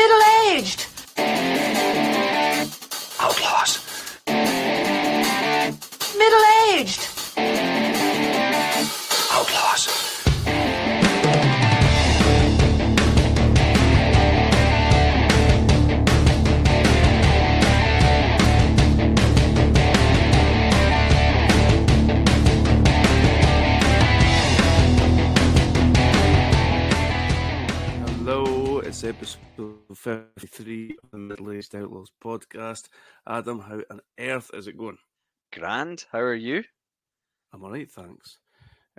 Middle aged. Outlaws. Middle aged. Outlaws. Hello, it's episode 53 of the Middle Aged Outlaws podcast. Adam, how on earth is it going? Grand. How are you? I'm alright, thanks.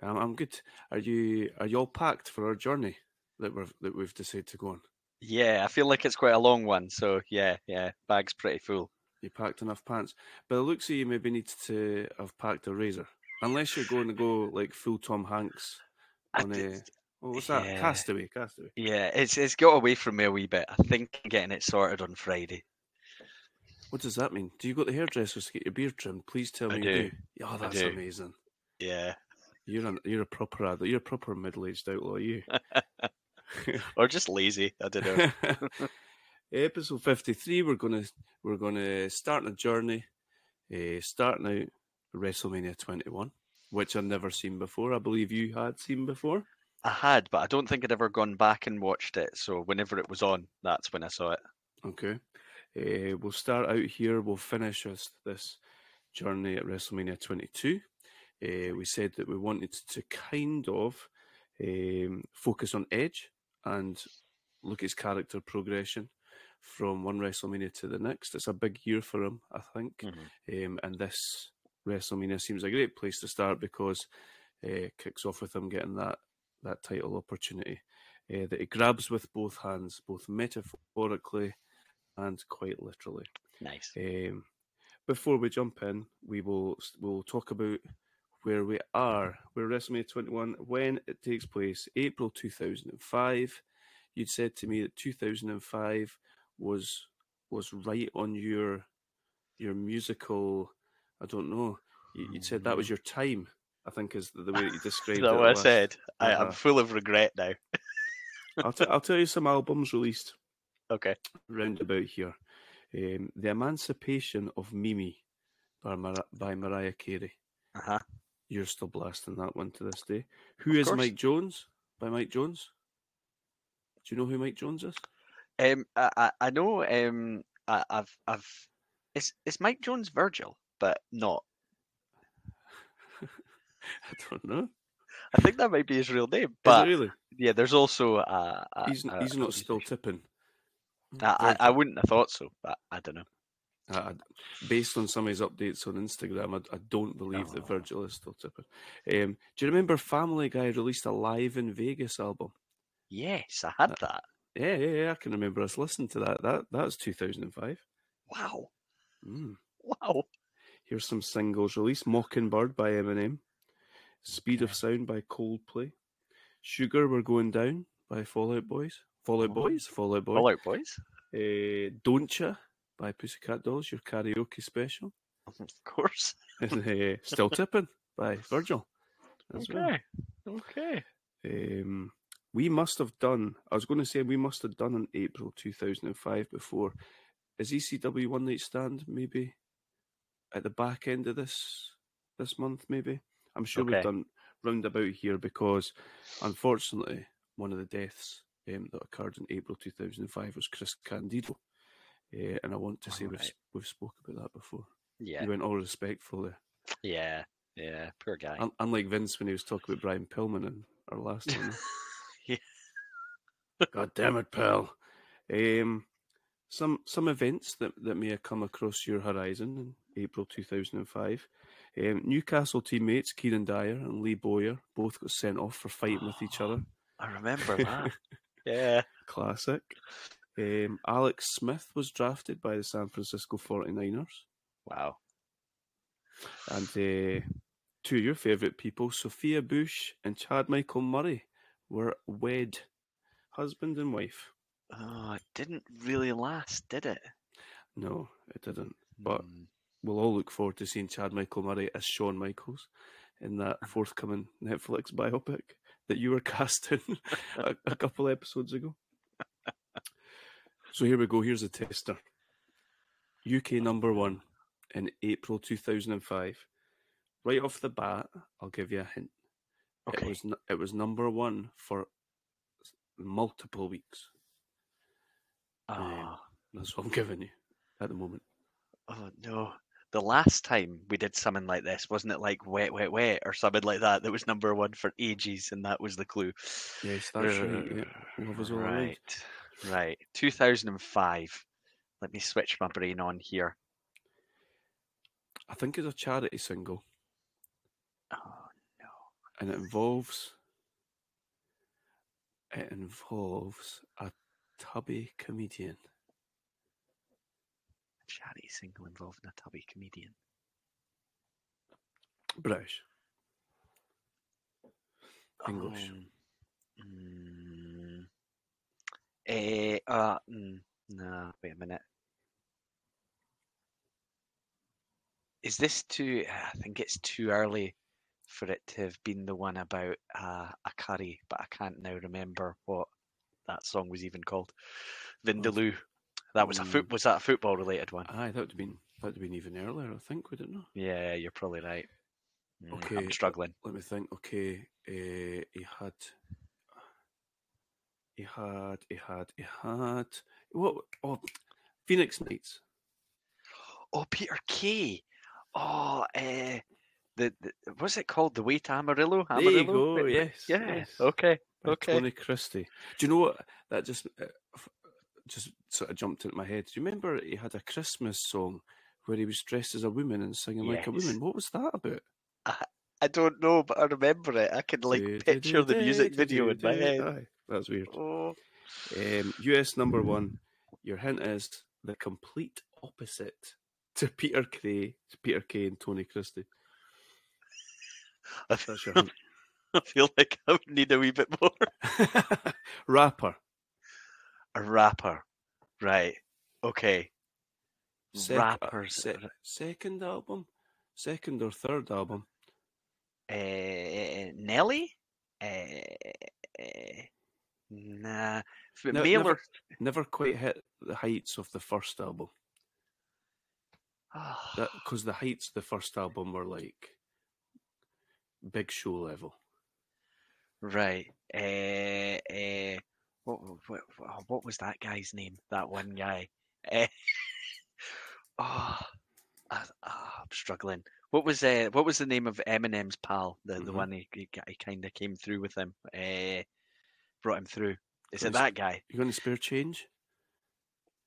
Um, I'm good. Are you are you all packed for our journey that we've that we've decided to go on? Yeah, I feel like it's quite a long one. So yeah, yeah, bag's pretty full. You packed enough pants? But it looks like you maybe need to have packed a razor. Unless you're going to go like full Tom Hanks I on a did- what was that? yeah. Castaway, Castaway. yeah, it's it's got away from me a wee bit. I think I'm getting it sorted on Friday. What does that mean? Do you go to the hairdressers to get your beard trimmed? Please tell I me do. you do. Oh, that's do. amazing. Yeah, You're an, you're a proper adult. You're a proper middle aged outlaw. You. or just lazy. I don't know. Episode fifty three. We're gonna we're gonna start a journey, uh, starting out WrestleMania twenty one, which I've never seen before. I believe you had seen before. I had, but I don't think I'd ever gone back and watched it. So whenever it was on, that's when I saw it. Okay. Uh, we'll start out here. We'll finish this, this journey at WrestleMania 22. Uh, we said that we wanted to kind of um, focus on Edge and look at his character progression from one WrestleMania to the next. It's a big year for him, I think. Um, and this WrestleMania seems a great place to start because uh, it kicks off with him getting that, that title opportunity uh, that he grabs with both hands, both metaphorically and quite literally. Nice. Um, before we jump in, we will we'll talk about where we are. We're WrestleMania 21 when it takes place, April 2005. You'd said to me that 2005 was was right on your your musical. I don't know. You, you'd said that was your time. I think is the, way that you described that it. what I said? I, Uh-huh. I'm full of regret now. I'll, t- I'll tell you some albums released Okay. round about here. Um, the Emancipation of Mimi by, Mar- by Mariah Carey. Uh huh. You're still blasting that one to this day. Who Of is course. Mike Jones by Mike Jones? Do you know who Mike Jones is? Um, I, I I know. Um, I, I've I've. Is is Mike Jones Virgil, but not. I don't know. I think that might be his real name. But really? yeah, there's also uh, a, He's, a- he's a not still tipping. I, I, I wouldn't have thought so, but I don't know. I- based on some of his updates on Instagram, I, I don't believe that Oh. Virgil is still tipping. Um, do you remember Family Guy released a live in Vegas album? Yes, I had that. Yeah, yeah, yeah. I can remember us listening to that. That that was 2005. Wow, Mm. wow. Here's some singles released: Mockingbird by Eminem, Speed of Sound by Coldplay, Sugar We're Going Down by Fallout Boys, Fallout Oh. Boys, Fallout Boys, Fallout boys. uh, Don't Ya by Pussycat Dolls, your karaoke special, Of course. and uh, Still Tipping by Virgil. as well. Okay. Okay. Um, we must have done. I was going to say we must have done in April 2005 before. Is ECW One Night Stand maybe at the back end of this this month? Maybe I'm sure we've done roundabout here because unfortunately one of the deaths um, that occurred in April 2005 was Chris Candido, uh, and I want to say we've, we've spoke about that before. Yeah. You went all respectful there. Yeah. Yeah. Poor guy. Un- unlike Vince when he was talking about Brian Pillman in our last one. Yeah. God damn it, pal. Um, some some events that, that may have come across your horizon in April 2005. Um, Newcastle teammates Kieron Dyer and Lee Bowyer both got sent off for fighting with each other. I remember that. yeah. Classic. Um, Alex Smith was drafted by the San Francisco 49ers. Wow. And uh, two of your favourite people, Sophia Bush and Chad Michael Murray, were wed, husband and wife. Oh, it didn't really last, did it? No, it didn't. But Mm. We'll all look forward to seeing Chad Michael Murray as Shawn Michaels in that forthcoming Netflix biopic that you were casting a, a couple episodes ago. So here we go. Here's a tester. UK number one in April 2005. Right off the bat, I'll give you a hint. It was it was number one for multiple weeks. Oh, That's what I'm giving you at the moment. oh no. The last time we did something like this, wasn't it like wet, wet, wet or something like that? That was number one for ages, and that was the clue. Yes, uh, that's right. Yeah. Love is all right, right. 2005. Let me switch my brain on here. I think it's a charity single, Oh no. and it involves it involves a tubby comedian. Charity single involving a tubby comedian. British. English. Um, mm, eh, uh, mm, nah, wait a minute. Is this too? I think it's too early for it to have been the one about uh, a curry, but I can't now remember what that song was even called. Vindaloo. That was a foot. Mm. Was that a football related one? Aye, that would have been that would have been even earlier, I think, would it not? Know. Yeah, you're probably right. Mm, Okay. I'm struggling. Let me think. Okay, uh, he had, he had, he had, he had. What? Oh, Phoenix Nights. Oh, Peter Kay. Oh, uh, the, the what's it called? The Way to Amarillo. There you Amarillo? go. Yes. Yeah. yes. Okay. Okay. Tony Christie. Do you know what? That just uh, just sort of jumped into my head. Do you remember he had a Christmas song where he was dressed as a woman and singing like a woman? What was that about? I don't know, but I remember it. I can like picture the music video in my head. Aye, that's weird. Oh, Um, US number one. Your hint is the complete opposite to Peter Kay, Peter Kay and Tony Christie. I That's feel, your hint. I feel like I would need a wee bit more. Rapper. A rapper, right? Okay. Sec- uh, Rappers. se- second album, second or third album. Uh, Nelly. Uh, uh, nah. No, never- Never quite hit the heights of the first album. Because the heights of the first album were like big show level. Right. Uh, uh, what, what, what, was that guy's name? That one guy. Uh, oh, I, ah, I'm struggling. What was uh, what was the name of Eminem's pal? The the Mhm. one he, he, he kind of came through with him. Uh, brought him through. Is it that guy? You got any spare change?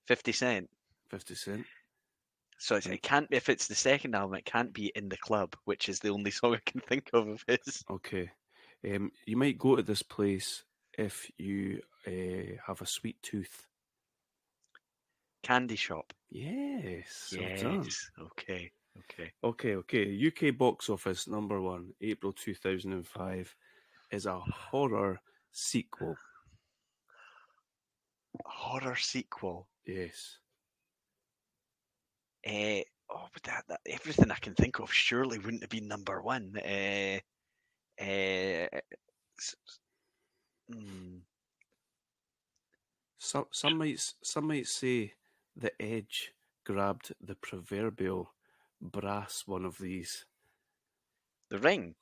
Fifty Cent. 50 Cent. So it's, it can't. If it's the second album, it can't be in the club, which is the only song I can think of of his. Okay. Um, you might go to this place if you uh, have a sweet tooth. Candy Shop. Yes. well. Yes. Okay. Okay. Okay, okay. UK box office number one, April 2005, is a horror sequel. Horror sequel. Yes. Uh, oh, but that, that everything I can think of surely wouldn't have been number one. Uh, uh, mm, Some some might some might say the Edge grabbed the proverbial brass one of these. the Ring.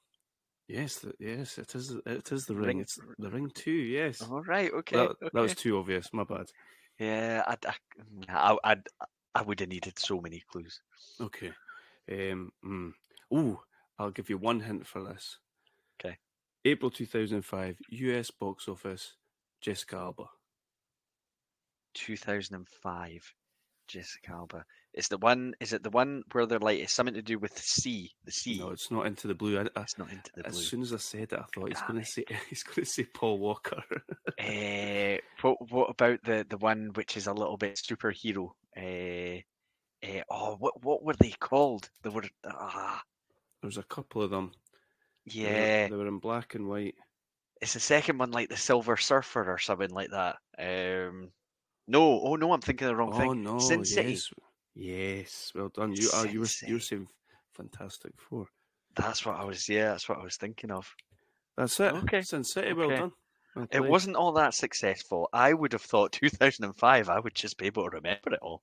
Yes, yes, it is. It is the ring. Ring- It's the ring too. Yes. All right. Okay. that, okay. that was too obvious. My bad. Yeah. I, I, I'd, I would have needed so many clues. Okay. Um. Mm. Ooh, I'll give you one hint for this. Okay. April 2005, US box office, Jessica Alba. 2005. Jessica Alba. Is the one? Is it the one where they're like it's something to do with the sea? The sea. No, it's not into the blue. I, I, it's not into the as blue. soon as I said it, I thought he's going to say he's going to say Paul Walker. Uh, what what about the the one which is a little bit superhero? Uh, uh, oh, what what were they called? They were ah There's a couple of them. They were- yeah. they were in black and white. It's the second one like the Silver Surfer or something like that. Um, no, oh no, I'm thinking the wrong oh thing. no! Sin City. yes, yes. Well done. You are. You were. Sin You were saying Fantastic Four. That's what I was. Yeah, that's what I was thinking of. That's it. Okay, Sin City. Well done. Well It wasn't all that successful. I would have thought 2005. I would just be able to remember it all.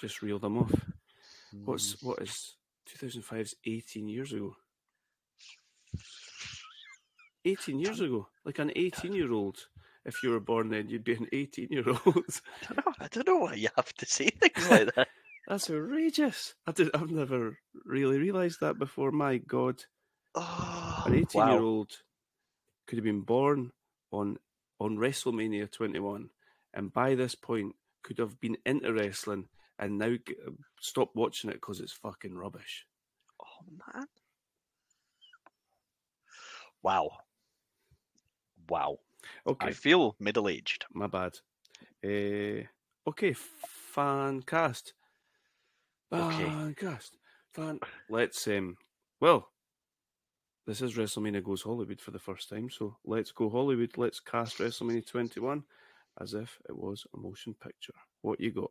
Just reel them off. Mm. What's what is 2005's 18 years ago? 18 years ago, like an 18 year old. If you were born then, you'd be an 18 year old. I don't know. I don't know why you have to say things like that. That's outrageous. I did, I've never really realised that before. My God, Oh, an 18 wow. year old could have been born on on WrestleMania 21, and by this point could have been into wrestling and now g- uh, stopped watching it because it's fucking rubbish. Oh man! Wow! Wow! Okay, I feel middle-aged. my bad. Uh, okay, fan cast. Okay. Fan cast. Fan. Let's um. Well, this is WrestleMania goes Hollywood for the first time, so let's go Hollywood. Let's cast WrestleMania 21 as if it was a motion picture. What you got?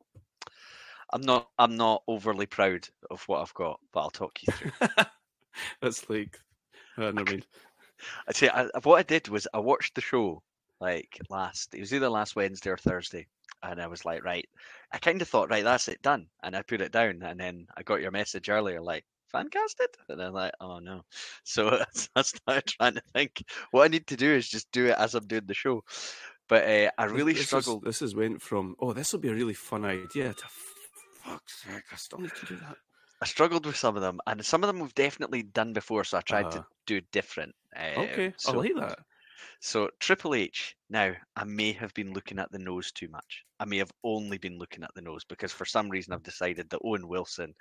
I'm not. I'm not overly proud of what I've got, but I'll talk you through. That's like. Uh, never mind. I say I, what I did was I watched the show like last. It was either last Wednesday or Thursday, and I was like, right. I kind of thought, right, that's it, done, and I put it down, and then I got your message earlier, like fan casted, and I'm like, oh no. So I started trying to think. What I need to do is just do it as I'm doing the show. But uh, I really this is- struggled. this has went from oh, this will be a really fun idea to fuck's sake, I still need to do that. I struggled with some of them, and some of them we've definitely done before, so I tried Uh-huh. to do different. Uh, Okay, so, I like that. So Triple H. Now I may have been looking at the nose too much. I may have only been looking at the nose because for some reason I've decided that Owen Wilson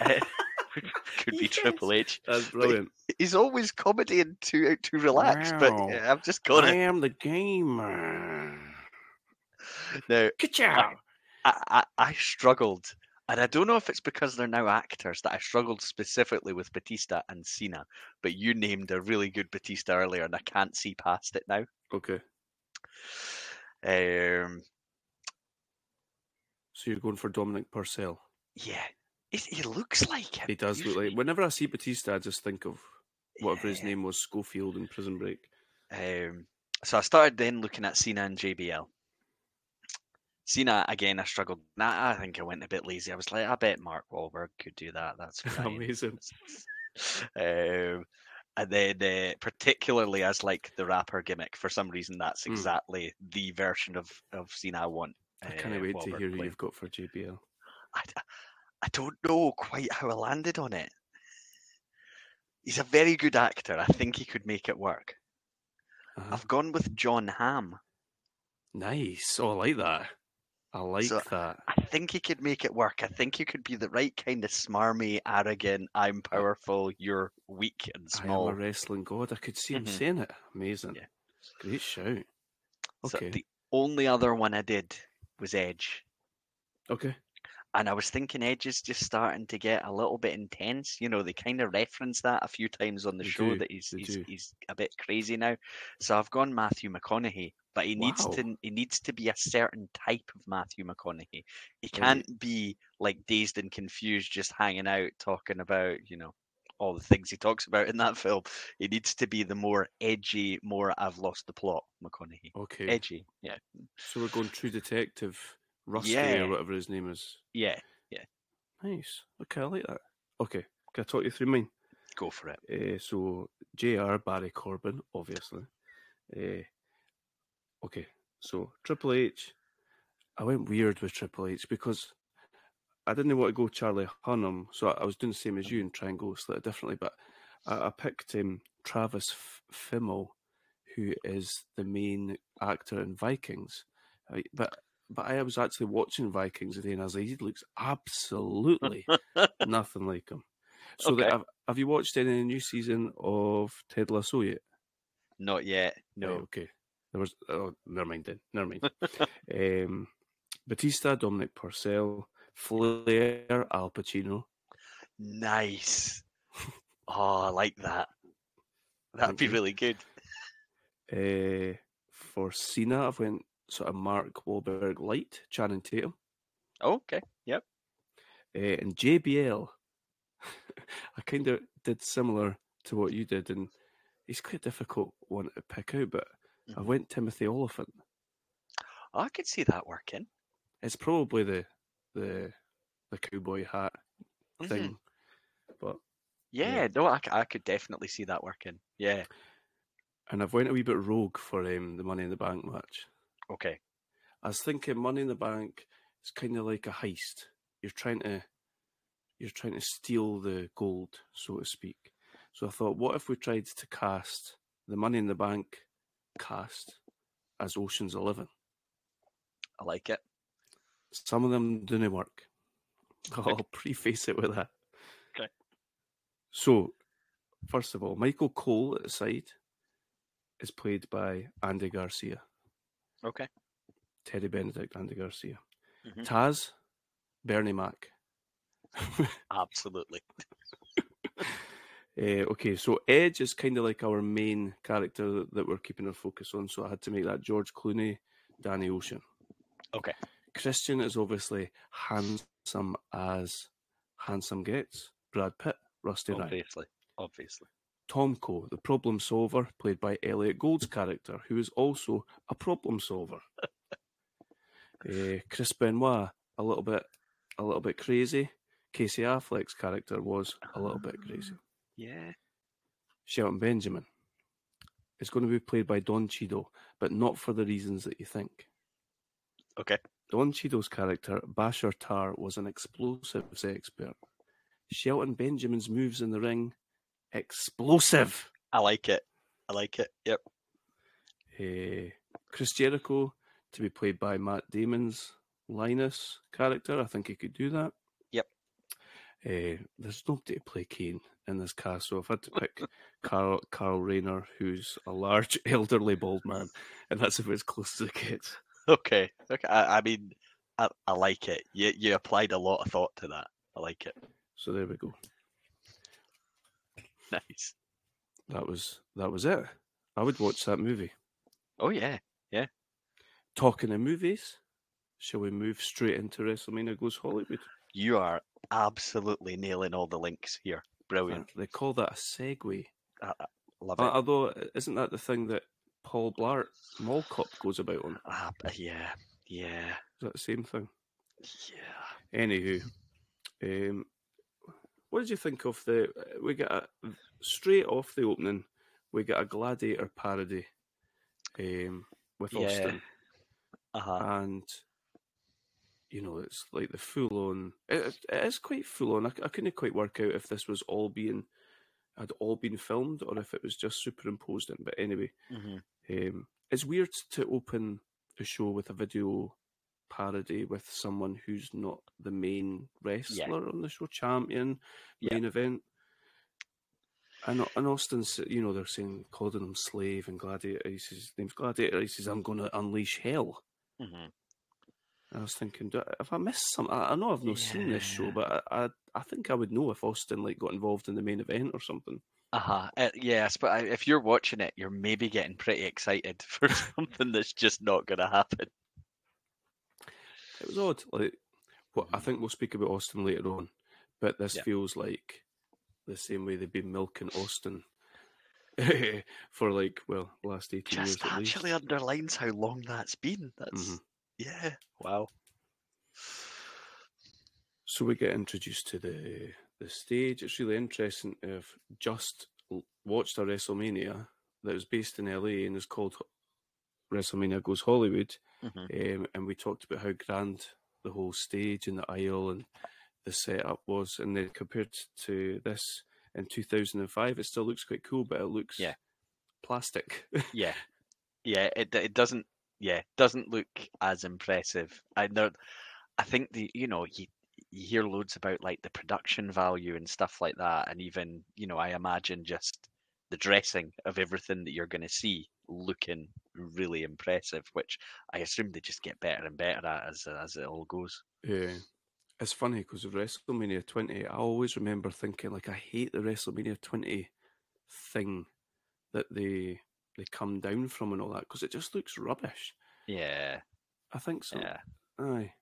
uh, could be Triple H. That's brilliant. He's always comedying too too relaxed, but Wow. uh, I've just got I it I am the gamer. now. Ka-chow! I, I, I struggled, and I don't know if it's because they're now actors that I struggled specifically with Batista and Cena. But you named a really good Batista earlier, and I can't see past it now. Okay, Um, so you're going for Dominic Purcell. yeah, he, looks like him. He does look like. Whenever I see Batista, I just think of whatever his name was, Scofield in Prison Break. Um, so I started then looking at Cena and JBL. Cena again, I struggled. Nah, I think I went a bit lazy. I was like, I bet Mark Wahlberg could do that. That's. Amazing. um, and then uh, particularly as like the rapper gimmick, for some reason, that's Mm. exactly the version of of Cena I want. I can't uh, wait to hear who you've got for JBL. I, I don't know quite how I landed on it. He's a very good actor. I think he could make it work. Uh-huh. I've gone with Jon Hamm. Nice. Oh, I like that. I like So- that. I think he could make it work. I think he could be the right kind of smarmy, arrogant, I'm powerful, you're weak and I am small. a wrestling god. I could see him Mhm. saying it. Amazing. Yeah. Great shout. So Okay. the only other one I did was Edge. Okay. And I was thinking Edge is just starting to get a little bit intense. You know, they kind of reference that a few times on the They show do, that he's he's, he's a bit crazy now. So I've gone Matthew McConaughey, but he needs Wow. to he needs to be a certain type of Matthew McConaughey. He can't be like dazed and confused, just hanging out talking about you know all the things he talks about in that film. He needs to be the more edgy, more I've lost the plot McConaughey. Okay. Edgy, yeah, So we're going True Detective Rusty Yeah. or whatever his name is. yeah. Yeah. Nice. Okay, I like that. Okay. Can I talk you through mine? Go for it. Uh, so JR Barry Corbin, obviously. Uh, okay, so Triple H. I went weird with Triple H because I didn't want to go Charlie Hunnam, so I was doing the same as you and try and go slightly differently. But I, I picked um, Travis F- Fimmel, who is the main actor in Vikings. I, but but I was actually watching Vikings today, and I was like, he looks absolutely nothing like him. So the- Okay. have, have you watched any new season of Ted Lasso yet? Not yet. Right, No. okay. There was. Oh, never mind then. Never mind. um, Batista, Dominic Purcell, Flair, Al Pacino. Nice. Oh, I like that. That'd be really good. Uh, for Cena, I've went sort of Mark Wahlberg light, Channing Tatum, Oh, okay. Yep. uh, and JBL. I kind of did similar to what you did, and he's quite a difficult one to pick out. But I Mhm. went Timothy Olyphant. I could see that working. It's probably the the the cowboy hat Mhm. thing, but Yeah, no, I, I could definitely see that working. Yeah. and I've went a wee bit rogue for um, the Money in the Bank match. Okay. I was thinking Money in the Bank is kind of like a heist. You're trying to you're trying to steal the gold, so to speak. So I thought, what if we tried to cast the Money in the Bank cast as Ocean's Eleven? I like it. Some of them didn't work. I'll preface it with that. Okay. So, first of all, Michael Cole at the side is played by Andy Garcia. Okay. Teddy Benedict, Andy Garcia. Mhm. Taz, Bernie Mac. Absolutely. Uh, okay, so Edge is kind of like our main character that we're keeping our focus on, so I had to make that George Clooney, Danny Ocean. Okay. Christian is obviously handsome as handsome gets. Brad Pitt, Rusty Ryan. Obviously. Obviously. Tomko, the problem solver, played by Elliot Gould's character, who is also a problem solver. uh, Chris Benoit, a little bit, a little bit crazy. Casey Affleck's character was a little bit crazy. Yeah. Shelton Benjamin is going to be played by Don Cheadle, but not for the reasons that you think. Okay. Don Cheadle's character, Basher Tarr, was an explosives expert. Shelton Benjamin's moves in the ring, explosive. I like it. I like it. Yep. Uh, Chris Jericho to be played by Matt Damon's Linus character. I think he could do that. Yep. Uh, there's nobody to play Kane in this cast, so I've had to pick Carl, Carl Reiner, who's a large, elderly, bald man, and that's about as close as it gets. Okay. Okay. I, I mean, I, I like it. You you applied a lot of thought to that. I like it. So there we go. Nice. That was that was it. I would watch that movie. Oh yeah, yeah. Talking of movies, shall we move straight into WrestleMania Goes Hollywood? You are absolutely nailing all the links here. Brilliant. They call that a segue. I, I love it. Uh, although, isn't that the thing that Paul Blart Mall Cop goes about on? Ah, yeah. Yeah. Is that the same thing? Yeah. Anywho, um, what did you think of the? uh, We got a, straight off the opening, we got a gladiator parody um, with Yeah. Austin, Uh huh. and you know it's like the full on. It, it is quite full on. I, I couldn't quite work out if this was all being had all been filmed or if it was just superimposed in. But anyway, hmm um, it's weird to open a show with a video parody with someone who's not the main wrestler on the show, champion, Yeah. main event. And, and Austin's, you know, they're saying, calling him slave and gladiator. He says, his name's gladiator. He says, I'm going to unleash hell. hmm I was thinking, do, if I missed something, I, I know I've not seen this show, but I, I, I think I would know if Austin like got involved in the main event or something. Uh huh. Uh, yes, but I- if you're watching it, you're maybe getting pretty excited for something that's just not going to happen. It was odd. Like, what I think we'll speak about Austin later on, but this Yeah. feels like the same way they've been milking Austin for like well last eighteen Just years at least. actually underlines how long that's been. That's Mhm. Yeah. Wow. So we get introduced to the the stage. It's really interesting. I've just watched a WrestleMania that was based in LA and is called WrestleMania Goes Hollywood, hmm um, and we talked about how grand the whole stage and the aisle and the setup was, and then compared to this in 2005, it still looks quite cool, but it looks Yeah. plastic. Yeah. Yeah. It it doesn't. Yeah, doesn't look as impressive. I know. I think the you know you you hear loads about like the production value and stuff like that, and even you know I imagine just the dressing of everything that you're going to see looking really impressive, which I assume they just get better and better at as as it all goes. Yeah. It's funny because of WrestleMania 20, I always remember thinking, like, I hate the WrestleMania 20 thing that they they come down from and all that because it just looks rubbish. Yeah, I think so. yeah. Aye.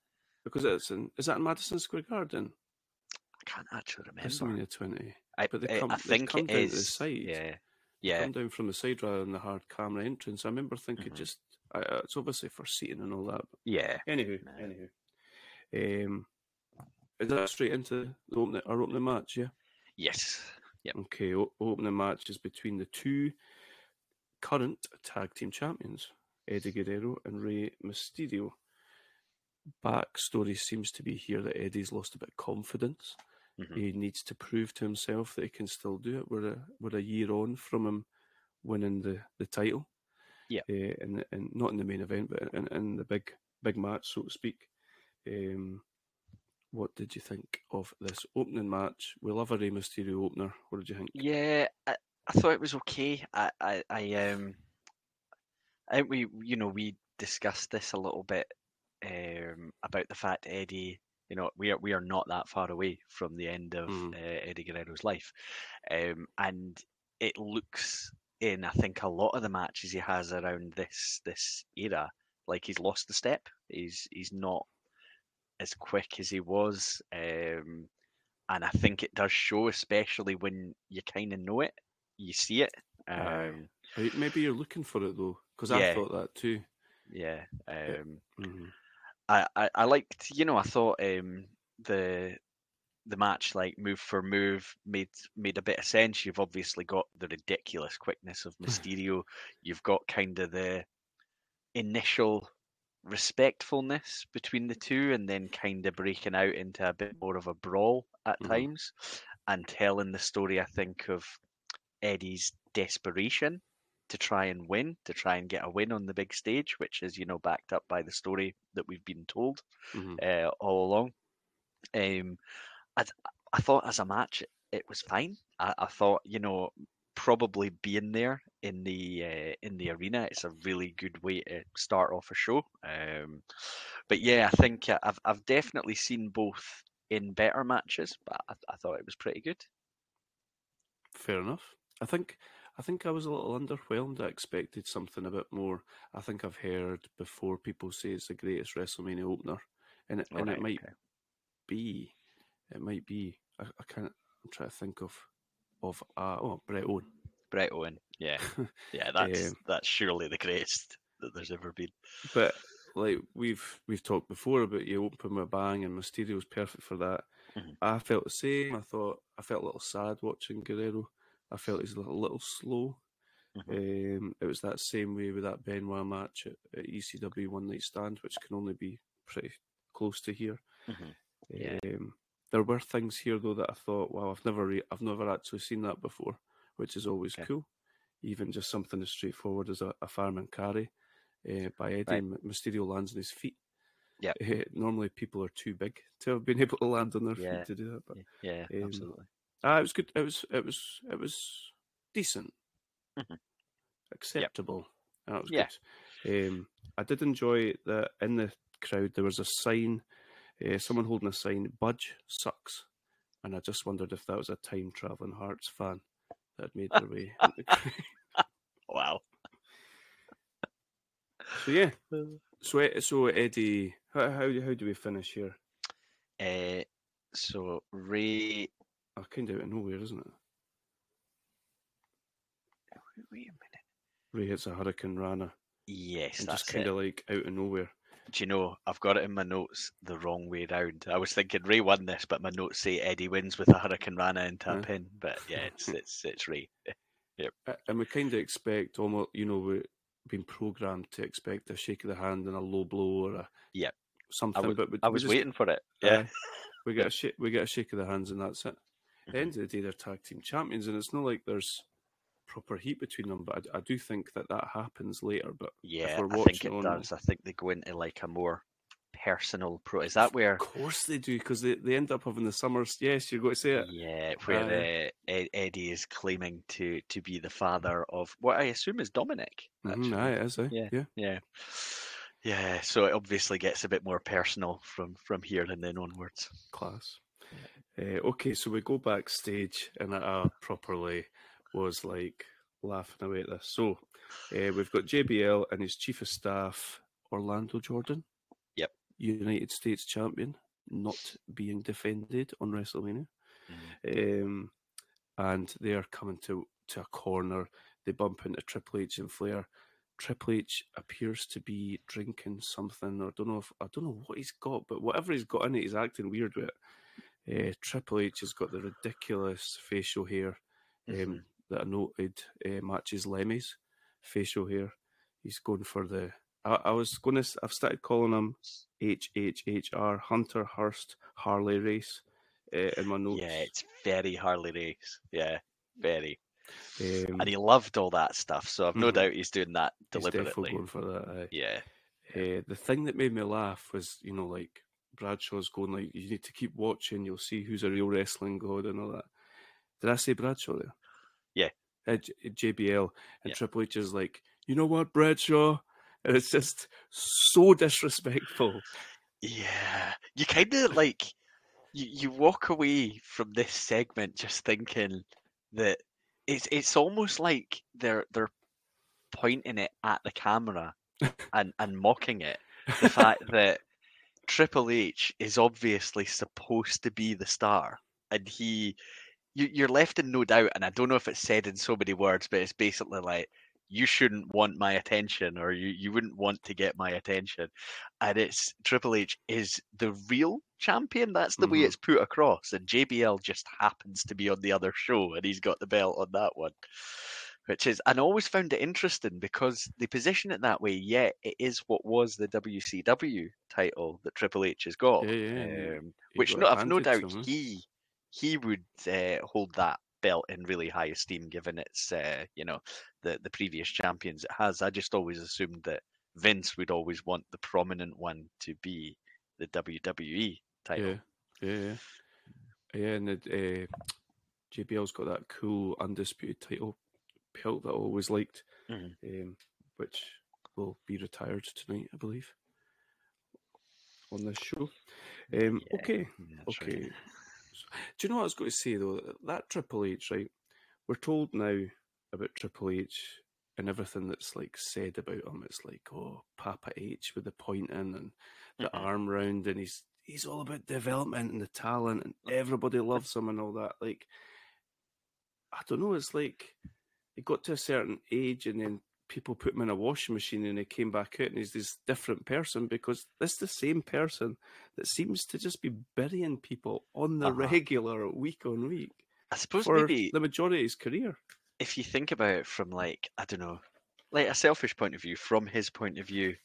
Because it's in, is that in Madison Square Garden? I can't actually remember. WrestleMania 20. I, but they come- I they think come it down to the is. side. Yeah, Yeah. come down from the side rather than the hard camera entrance. I remember thinking Mhm. just uh, uh, it's obviously for seating and all that. Yeah. anywho, No. anywho, um, is that straight into the opening, our opening match? Yeah. Yes. Yep. Okay. O- opening match is between the two current tag team champions, Eddie Guerrero and Rey Mysterio. Backstory seems to be here that Eddie's lost a bit of confidence. Mhm. He needs to prove to himself that he can still do it. We're a we're a year on from him winning the, the title. Yeah. Uh, and and not in the main event, but in, in the big big match, so to speak. Um, what did you think of this opening match? We love a Rey Mysterio opener. What did you think? Yeah, I, I thought it was okay. I, I, I um, I think we, you know, we discussed this a little bit um, about the fact Eddie, you know, we are we are not that far away from the end of Mhm. uh, Eddie Guerrero's life, um, and it looks in I think a lot of the matches he has around this this era like he's lost the step. He's he's not as quick as he was. Um, and I think it does show, especially when you kind of know it, you see it. Um, Maybe you're looking for it though, because I thought that too. yeah, um, hmm I, I I liked, you know, I thought um, the the match like move for move made made a bit of sense. You've obviously got the ridiculous quickness of Mysterio. You've got kind of the initial respectfulness between the two, and then kind of breaking out into a bit more of a brawl at Mhm. times, and telling the story. I think of Eddie's desperation to try and win, to try and get a win on the big stage, which is you know backed up by the story that we've been told hmm uh, all along. Um, I, I thought as a match it was fine. I, I thought you know probably being there in the uh, in the arena it's a really good way to start off a show. Um, but yeah, I think I've I've definitely seen both in better matches, but I, I thought it was pretty good. Fair enough. I think I think I was a little underwhelmed. I expected something a bit more. I think I've heard before people say it's the greatest WrestleMania opener, and it, and Alright, it might okay. be. It might be. I, I can't. I'm trying to think of of uh, oh Bret Owen. Bret Owen, yeah, yeah, that's Um, that's surely the greatest that there's ever been. But like we've we've talked before about you open with a bang and Mysterio's perfect for that. Mhm. I felt the same. I thought I felt a little sad watching Guerrero. I felt he's a little, little slow. Mhm. Um, it was that same way with that Benoit match at, at ECW One Night Stand, which can only be pretty close to here. Mhm. Yeah. Um, there were things here though that I thought, wow, I've never re- I've never actually seen that before, which is always Okay. cool. Even just something as straightforward as a, a fireman carry uh, by Eddie Right. and Mysterio lands on his feet. Yep. Uh, normally people are too big to have been able to land on their Yeah. feet to do that, but Yeah, Um, absolutely. Ah, it was good. It was it was it was decent, Mhm. acceptable. That was Yeah. good. Um, I did enjoy that in the crowd there was a sign, uh, someone holding a sign, "Budge sucks," and I just wondered if that was a time traveling Hearts fan that made their way. the. Wow. so yeah, so E- so Eddie, how how, how do we finish here? Uh, so Rey, Oh, kind of out of nowhere, isn't it? wait a minute. Rey hits a Hurricanrana, Yes, and that's just kind of like out of nowhere. Do you know? I've got it in my notes the wrong way round. I was thinking Rey won this, but my notes say Eddie wins with a Hurricanrana into a Huh? pin. But yeah, it's it's it's Rey. Uh, and we kind of expect almost, you know, we've been programmed to expect a shake of the hand and a low blow or a Yep. something. was- but we, I was just- waiting for it. Yeah. we get a shake, we get a shake of the hands, and that's it. At the end of the day, they're tag team champions, and it's not like there's proper heat between them. But I, I do think that that happens later. But Yeah, we're I think watching it on- does. I think they go into like a more personal pro. Is that where? of course they do because they, they end up having the summers. Yes, you're going to say it. Yeah, where uh, Ed- Eddie is claiming to to be the father of what I assume is Dominic. Mhm, actually. aye, it is. Yeah. yeah. Yeah. Yeah, so it obviously gets a bit more personal from from here and then onwards. class. Uh, okay, so we go backstage, and I properly was like laughing away at this. So uh, we've got JBL and his chief of staff, Orlando Jordan. Yep. United States champion, not being defended on WrestleMania. Mm-hmm. Um, and they are coming to, to a corner. they bump into Triple H and Flair. Triple H appears to be drinking something, or I don't know if I don't know what he's got, but whatever he's got in it, he's acting weird with it. Uh, Triple H has got the ridiculous facial hair um, Mhm. that I noted uh, matches Lemmy's facial hair. He's going for the. I, I was going to. I've started calling him HHHR Hunter Hearst Harley Race uh, in my notes. Yeah, it's very Harley race. Yeah, very. um, And he loved all that stuff, so I've no Mhm. doubt he's doing that he's definitely deliberately. going for that. aye. Yeah. Uh, the thing that made me laugh was, you know, like Bradshaw's going like, you need to keep watching. You'll see who's a real wrestling god and all that. Did I say Bradshaw there? Yeah. Uh, J- JBL and Yeah. Triple H is like, you know what, Bradshaw, and it's just so disrespectful. Yeah, you kind of like you, you walk away from this segment just thinking that it's it's almost like they're they're pointing it at the camera and and mocking it. The fact that Triple H is obviously supposed to be the star, and he you, you're left in no doubt. And I don't know if it's said in so many words, but it's basically like you shouldn't want my attention, or you you wouldn't want to get my attention and it's Triple H is the real champion. That's the way Mhm. it's put across, and JBL just happens to be on the other show, and he's got the belt on that one. Which is, and I always found it interesting because they position it that way. Yet it is what was the WCW title that Triple H has got, Yeah, yeah, um, which got no, I've no doubt he he would uh, hold that belt in really high esteem, given its uh, you know the the previous champions it has. I just always assumed that Vince would always want the prominent one to be the WWE title. Yeah, yeah, yeah. Yeah, and the, uh, JBL's got that cool undisputed title belt that I always liked, Mhm. um, which will be retired tonight, I believe, on this show. Um, Yeah, okay, that's right. okay. So- do you know what I was going to say though? That Triple H, right? We're told now about Triple H and everything that's like said about him. It's like, oh, Papa H with the pointing and the Mhm. arm round, and he's he's all about development and the talent, and everybody loves him and all that. Like, I don't know. It's like he got to a certain age, and then people put him in a washing machine, and he came back out, and he's this different person because this is the same person that seems to just be burying people on the Uh-huh. regular, week on week, I suppose for maybe the majority of his career. if you think about it from like I don't know, like a selfish point of view, from his point of view,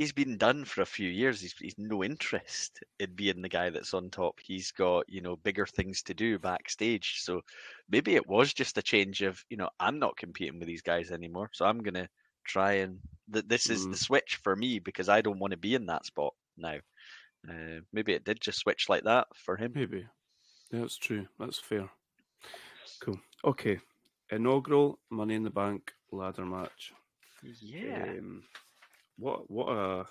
he's been done for a few years. He's he's no interest in being the guy that's on top. He's got you know bigger things to do backstage. So maybe it was just a change of you know I'm not competing with these guys anymore. So I'm gonna try and th- this is Mm. the switch for me because I don't want to be in that spot now. Uh, maybe it did just switch like that for him. Maybe. Yeah, that's true. That's fair. Cool. Okay. Inaugural Money in the Bank ladder match. Yeah. Um, what what a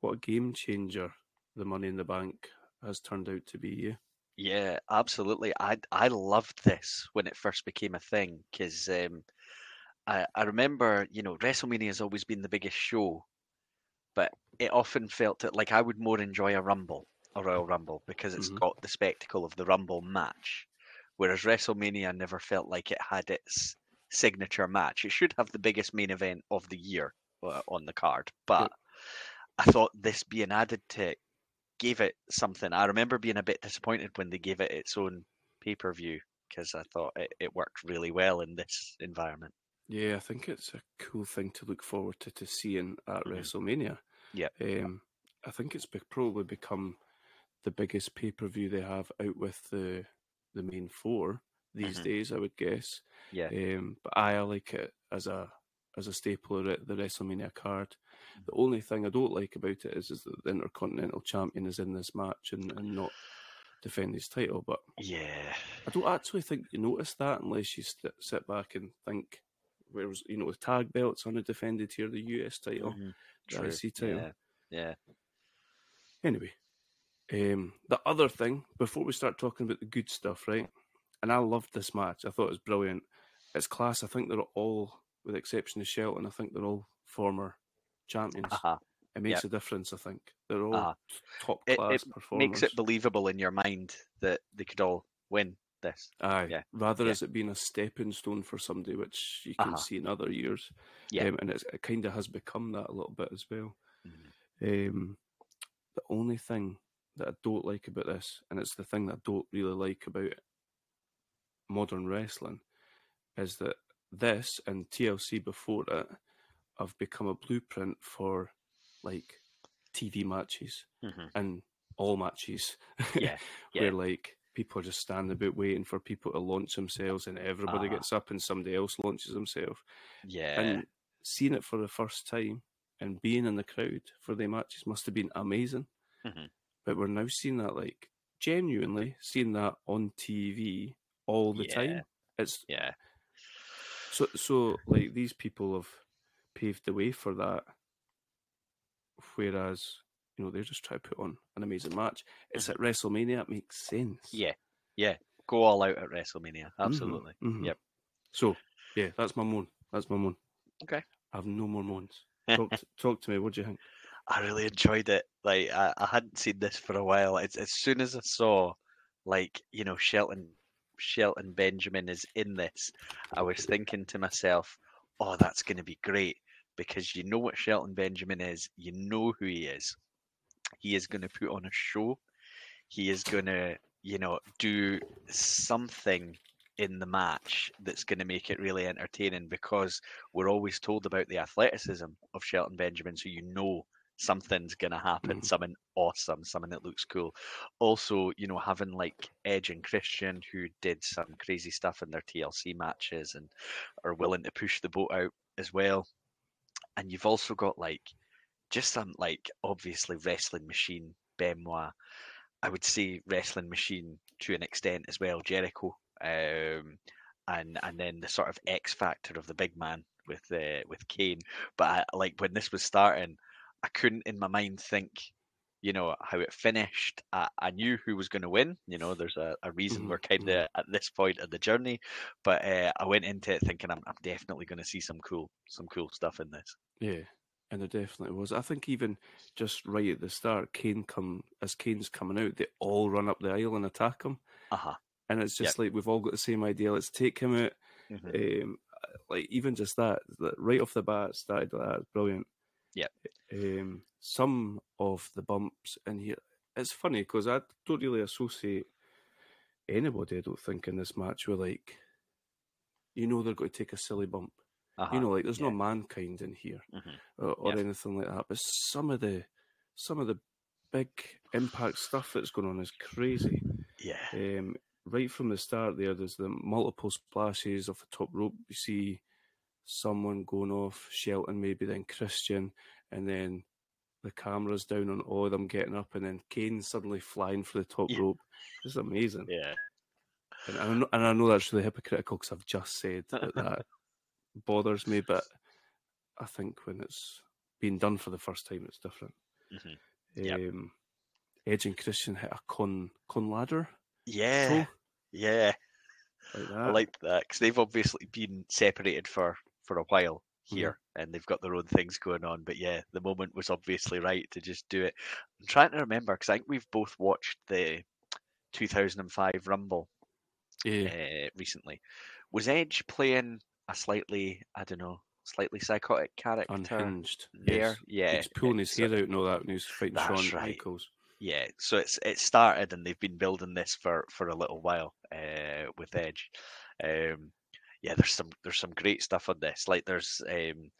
what a game changer the Money in the Bank has turned out to be. Yeah. Yeah, absolutely. I I loved this when it first became a thing because um, I I remember you know WrestleMania has always been the biggest show, but it often felt that like I would more enjoy a Rumble, a Royal Rumble, because it's Mhm. got the spectacle of the Rumble match, whereas WrestleMania never felt like it had its signature match. It should have the biggest main event of the year on the card, but I thought this being added to it gave it something. I remember being a bit disappointed when they gave it its own pay per view because I thought it, it worked really well in this environment. Yeah, I think it's a cool thing to look forward to to seeing at Mhm. WrestleMania. Yeah, Um, I think it's be- probably become the biggest pay per view they have out with the the main four these Mhm. days. I would guess. Yeah. Um, but I, I like it as a as a staple of the WrestleMania card. The only thing I don't like about it is, is that the Intercontinental Champion is in this match and, and not defend his title. But Yeah. I don't actually think you notice that unless you st- sit back and think, where's you know the tag belts undefended here, the US title, Mhm. the IC title. Yeah. Yeah. Anyway, um, the other thing before we start talking about the good stuff, right? And I loved this match. I thought it was brilliant. It's class. I think they're all, with the exception of Shelton, I think they're all former champions. Uh-huh. It makes a difference. I think they're all Uh-huh. top It, class it performers. makes it believable in your mind that they could all win This. Aye, Yeah. rather Yeah. as it being a stepping stone for somebody, which you can Uh-huh. see in other years. Yeah. Um, and it's, it kind of has become that a little bit as well. Mhm. Um, the only thing that I don't like about this, and it's the thing that I don't really like about modern wrestling, is that this and TLC before it have become a blueprint for like TV matches Mhm. and all matches. Yeah, yeah. where like people are just standing about waiting for people to launch themselves, and everybody Ah. gets up and somebody else launches themselves. Yeah. And seeing it for the first time and being in the crowd for the matches must have been amazing. Mhm. But we're now seeing that like genuinely seeing that on TV all the Yeah. time. It's yeah. So so like these people have paved the way for that, whereas you know they're just trying to put on an amazing match. It's at WrestleMania. It makes sense. Mm-hmm. Yeah. Yeah. Go all out at WrestleMania. Absolutely. Mhm. Yep. So yeah, that's my moan. That's my moan. Okay. I have no more moans. Talk to, talk to me. What do you think? I really enjoyed it. Like I, I hadn't seen this for a while. It's as soon as I saw, like you know, Shelton, Shelton Benjamin is in this. I was thinking to myself, "Oh, that's going to be great," because you know what Shelton Benjamin is. You know who he is. He is going to put on a show. He is going to, you know, do something in the match that's going to make it really entertaining because we're always told about the athleticism of Shelton Benjamin, so you know something's going to happen, Mhm. something awesome, something that looks cool. Also, you know, having like Edge and Christian who did some crazy stuff in their TLC matches and are willing to push the boat out as well. And you've also got like just some like obviously wrestling machine Benoit. I would say wrestling machine to an extent as well, Jericho. Um, and and then the sort of X factor of the big man with uh, with Kane. But I, like when this was starting, I couldn't in my mind think, you know, how it finished. I, I knew who was going to win. You know, there's a, a reason Mhm, we're kind of at this point of the journey. But uh, I went into it thinking I'm, I'm definitely going to see some cool some cool stuff in this. Yeah, and there definitely was. I think even just right at the start, Kane come as Kane's coming out, they all run up the aisle and attack him, Uh huh. and it's just like we've all got the same idea. Let's take him out. Mm-hmm. Um, like even just that, that right off the bat, started that. Brilliant. Yep. Um, some of the bumps in here, it's funny because I don't really associate anybody. I don't think in this match with like, you know, they're going to take a silly bump. Uh-huh. You know, like there's no mankind in here Mhm. or, or Yep. anything like that. But some of the some of the big impact stuff that's going on is crazy. Yeah. Um, right from the start, there, there's the multiple splashes off the top rope. You see someone going off, Shelton, maybe then Christian, and then the cameras down on all of them getting up, and then Kane suddenly flying for the top Yeah. rope. It's amazing. Yeah. And I know, and I know that's really hypocritical because I've just said that that bothers me, but I think when it's being done for the first time, it's different. Mhm. Yep. Um, Edge and Christian hit a con con ladder Yeah. Yeah. like. I like that because they've obviously been separated for for a while Mhm. here, and they've got their own things going on. But yeah, the moment was obviously right to just do it. I'm trying to remember because I think we've both watched the 2005 Rumble yeah, uh, recently. Was Edge playing a slightly, I don't know, slightly psychotic character unhinged. there? Yes. Yeah, He's pulling his hair out and all that when he was fighting That's Shawn right. Michaels. Yeah, so it's it started and they've been building this for for a little while uh, with Edge. Um, yeah, there's some there's some great stuff on this. Like there's um,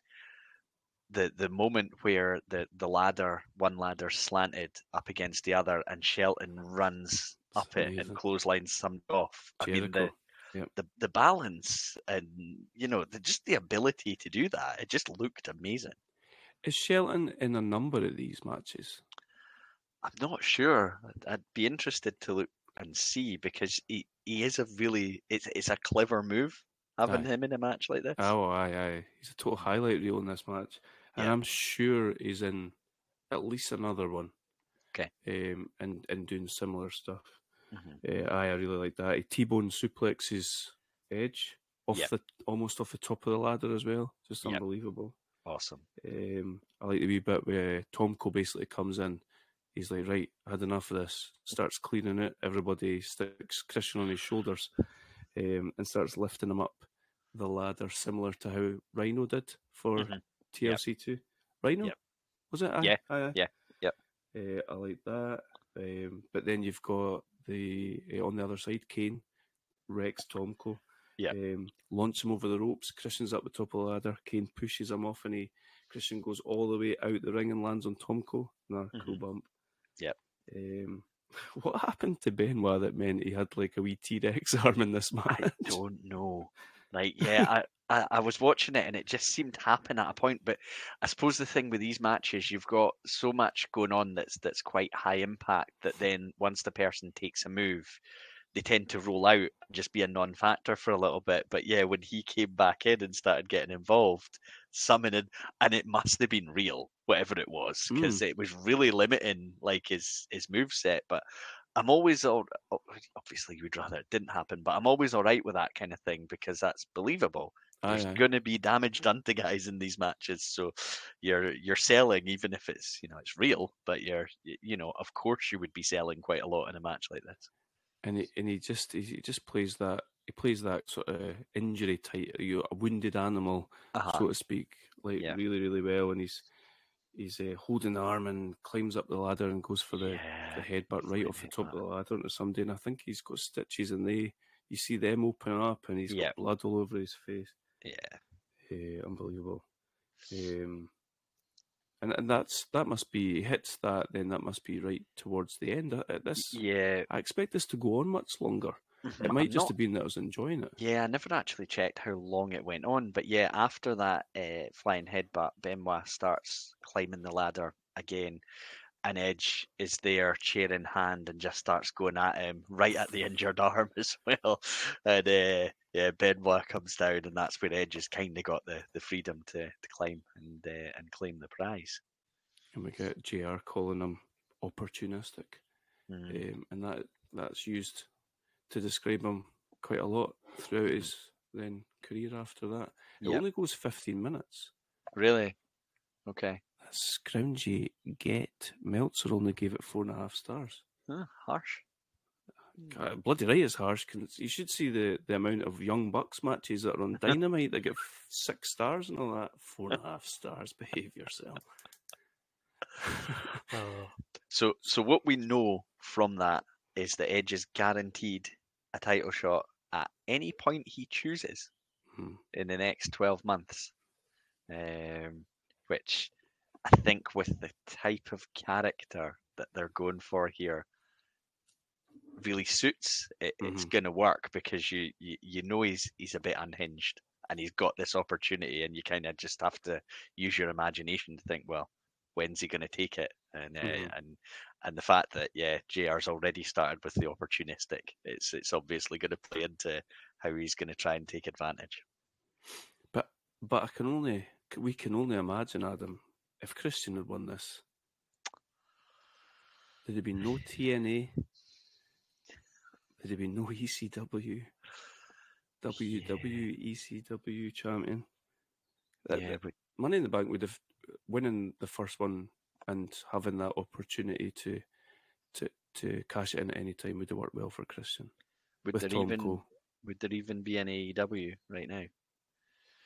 the the moment where the the ladder one ladder slanted up against the other and Shelton runs up it amazing. and clotheslines some off. I mean the Yep. the the balance and you know the, just the ability to do that. It just looked amazing. Is Shelton in a number of these matches? I'm not sure. I'd, I'd be interested to look and see because he, he is a really it's it's a clever move having Aye. him in a match like this. Oh, aye, aye. He's a total highlight reel in this match, and Yeah. I'm sure he's in at least another one. 'Kay. Um, and and doing similar stuff. Mhm. Uh, aye, I really like that. He T-bone suplexes Edge off Yep. the almost off the top of the ladder as well. Just Yep. unbelievable. Awesome. Um, I like the wee bit where Tomko basically comes in, he's like, right, I had enough of this. Starts cleaning it. Everybody sticks Christian on his shoulders um, and starts lifting him up the ladder, similar to how Rhino did for Mhm. TLC two. Rhino, Yep. was it? Yeah, aye, aye. yeah, yep. Uh, I like that. Um, but then you've got the uh, on the other side, Kane, Rex Tomko. Yeah. Um, launch him over the ropes. Christian's up the top of the ladder. Kane pushes him off, and he Christian goes all the way out the ring and lands on Tomko. Nah, cool Mhm. bump. Yep. Um, what happened to Benoit that meant he had like a wee T Rex arm in this match? I don't know. Like, yeah, I, I, I was watching it and it just seemed to happen at a point. But I suppose the thing with these matches, you've got so much going on that's that's quite high impact that then once the person takes a move, they tend to roll out just be a non-factor for a little bit. But yeah, when he came back in and started getting involved, summoning, and it must have been real, whatever it was, because mm. it was really limiting like his his move set. But I'm always all obviously you would rather it didn't happen, but I'm always all right with that kind of thing because that's believable. Aye, There's going to be damage done to guys in these matches, so you're you're selling even if it's you know it's real, but you're you know of course you would be selling quite a lot in a match like this. and he and he just he he just plays that he plays that sort of injury type, you a wounded animal, Uh-huh. so to speak, like Yeah. really really well. And he's he's uh, holding the arm and climbs up the ladder and goes for the, yeah, the headbutt right off the top of the ladder into somebody. And I think he's got stitches, and they you see them open up, and he's Yep. got blood all over his face. yeah, Uh, unbelievable. Um, and and that's that must be he hits that then that must be right towards the end. Uh, uh, This yeah. I expect this to go on much longer. It I'm might just not- have been that I was enjoying it. Yeah, I never actually checked how long it went on, but yeah, after that uh, flying headbutt, Benoit starts climbing the ladder again, and Edge is there, chair in hand, and just starts going at him right at the injured arm as well. And uh, yeah, Benoit comes down, and that's where Edge has kind of got the, the freedom to, to climb and uh, and claim the prize. And we get JR calling him opportunistic. Mm. Um, and that that's used to describe him quite a lot throughout his then career after that. It Yep. only goes 15 minutes. Really? Okay. That's scroungy get. Meltzer only gave it four and a half stars. Huh, harsh. Uh, bloody right, it's harsh. You should see the, the amount of Young Bucks matches that are on Dynamite that get f- six stars and all that. Four and a half stars. Behave yourself. So, so what we know from that is that Edge is guaranteed a title shot at any point he chooses Hmm. in the next twelve months. Um, which I think, with the type of character that they're going for here, really suits. It, It's Mhm. going to work because you, you you know he's he's a bit unhinged and he's got this opportunity, and you kind of just have to use your imagination to think, well, when's he going to take it? And uh, Mhm. and and the fact that yeah, JR's already started with the opportunistic, it's it's obviously going to play into how he's going to try and take advantage. But but I can only we can only imagine Adam if Christian had won this. There'd have been no TNA. There'd have been no ECW. WW ECW champion. Yeah, but Money in the Bank would have winning the first one and having that opportunity to to to cash it in at any time would have worked well for Christian would with there Tom even Cole. would there even be an AEW right now?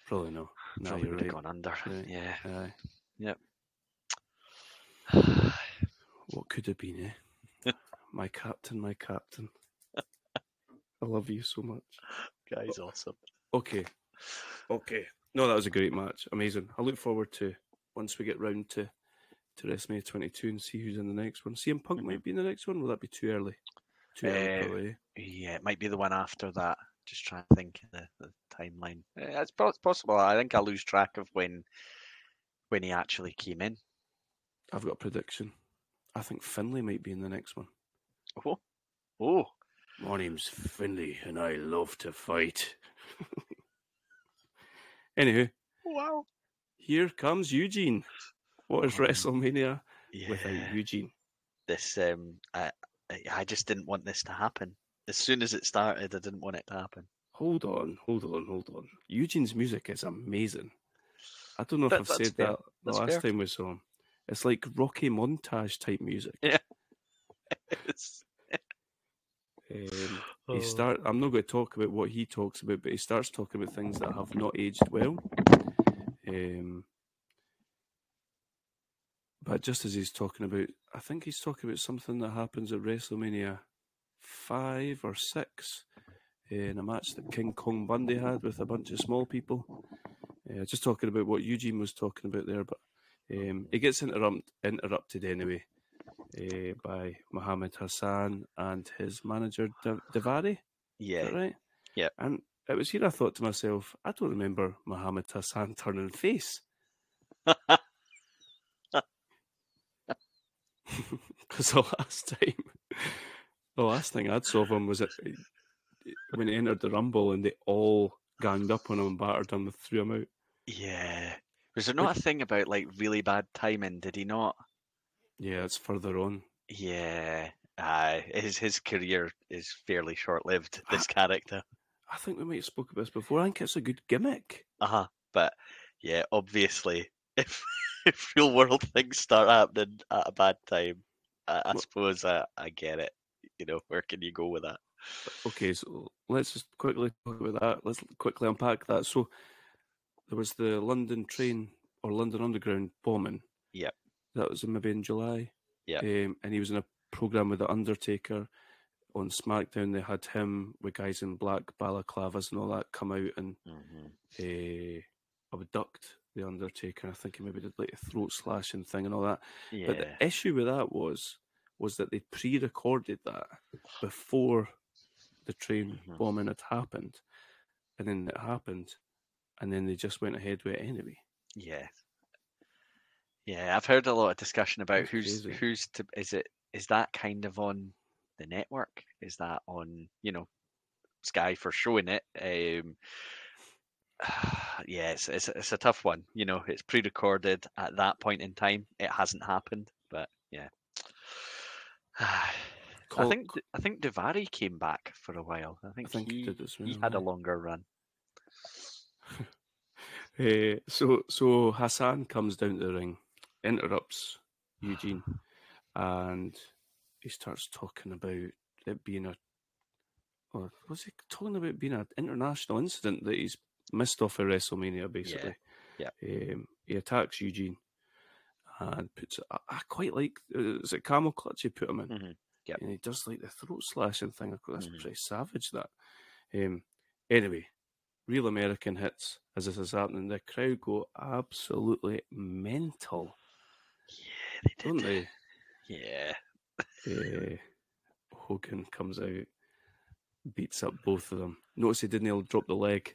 Probably no. No, Probably you're would have gone under. Right. Yeah. Aye. Yep. What could have been, eh? my captain, my captain. I love you so much. Guy's awesome. Okay. Okay. No, that was a great match. Amazing. I look forward to once we get round to to WrestleMania 22 and see who's in the next one. CM Punk Mhm. might be in the next one. Will that be too early? Too early, Uh, probably. eh? Yeah, it might be the one after that. Just trying to think of the, the timeline. Uh, it's possible. I think I lose track of when when he actually came in. I've got a prediction. I think Finlay might be in the next one. Oh, oh, My name's Finlay, and I love to fight. Anywho, wow. here comes Eugene. What is WrestleMania Yeah. without Eugene? This um, I I- just didn't want this to happen. As soon as it started, I didn't want it to happen. Hold on, hold on, hold on. Eugene's music is amazing. I don't know if That- I've said fair. that the That's last fair. time we saw him. It's like Rocky montage type music. It's- Um, Oh. he start. I'm not going to talk about what he talks about, but he starts talking about things that have not aged well. Um, but just as he's talking about, I think he's talking about something that happens at WrestleMania five or six in a match that King Kong Bundy had with a bunch of small people. Uh, just talking about what Eugene was talking about there, but um, he gets interrupt, interrupted anyway uh, by Muhammad Hassan and his manager Da- Daivari. Yeah, right? Yeah. And it was here I thought to myself, I don't remember Muhammad Hassan turning face. Because the last time, the last thing I'd saw of him was it, when he entered the Rumble and they all ganged up on him and battered him and threw him out. yeah. Was there not a thing about like really bad timing? Did he not? Yeah, it's further on. Yeah. Uh, his his career is fairly short lived. This character. I think we might have spoke about this before. I think it's a good gimmick. Uh huh. But yeah, obviously, if if real world things start happening at a bad time, I, I suppose I, I get it. You know, where can you go with that? Okay, so let's just quickly talk about that. Let's quickly unpack that. So there was the London train or London Underground bombing. Yeah. That was in maybe in July. Yeah. Um, and he was in a program with the Undertaker on SmackDown. They had him with guys in black balaclavas and all that come out and Mm-hmm. uh, abduct the Undertaker. I think he maybe did like a throat slashing thing and all that. Yeah. But the issue with that was was that they pre-recorded that before the train Mhm. bombing had happened, and then it happened, and then they just went ahead with it anyway. Yeah. Yeah, I've heard a lot of discussion about That's who's crazy. who's to is it is that kind of on the network? Is that on, you know, Sky for showing it? Um yeah, it's, it's it's a tough one. You know, it's pre-recorded at that point in time. It hasn't happened, but yeah. I think I think Daivari came back for a while. I I think, think he he did well. he had a longer run. Eh, so so Hassan comes down to the ring, interrupts Eugene, and he starts talking about it being a. Or was he talking about being an international incident that he's missed off of WrestleMania? Basically, yeah. Um, he attacks Eugene and puts. I, I quite like. uh, Is it camel clutch he put him in? Mhm, yep. And he does like the throat slashing thing. That's Mhm. pretty savage. That. Um, anyway, real American hits as this is happening. The crowd go absolutely mental, Yeah, they did. don't they? Yeah. uh, Hogan comes out, beats up both of them. Notice he didn't he'll drop the leg.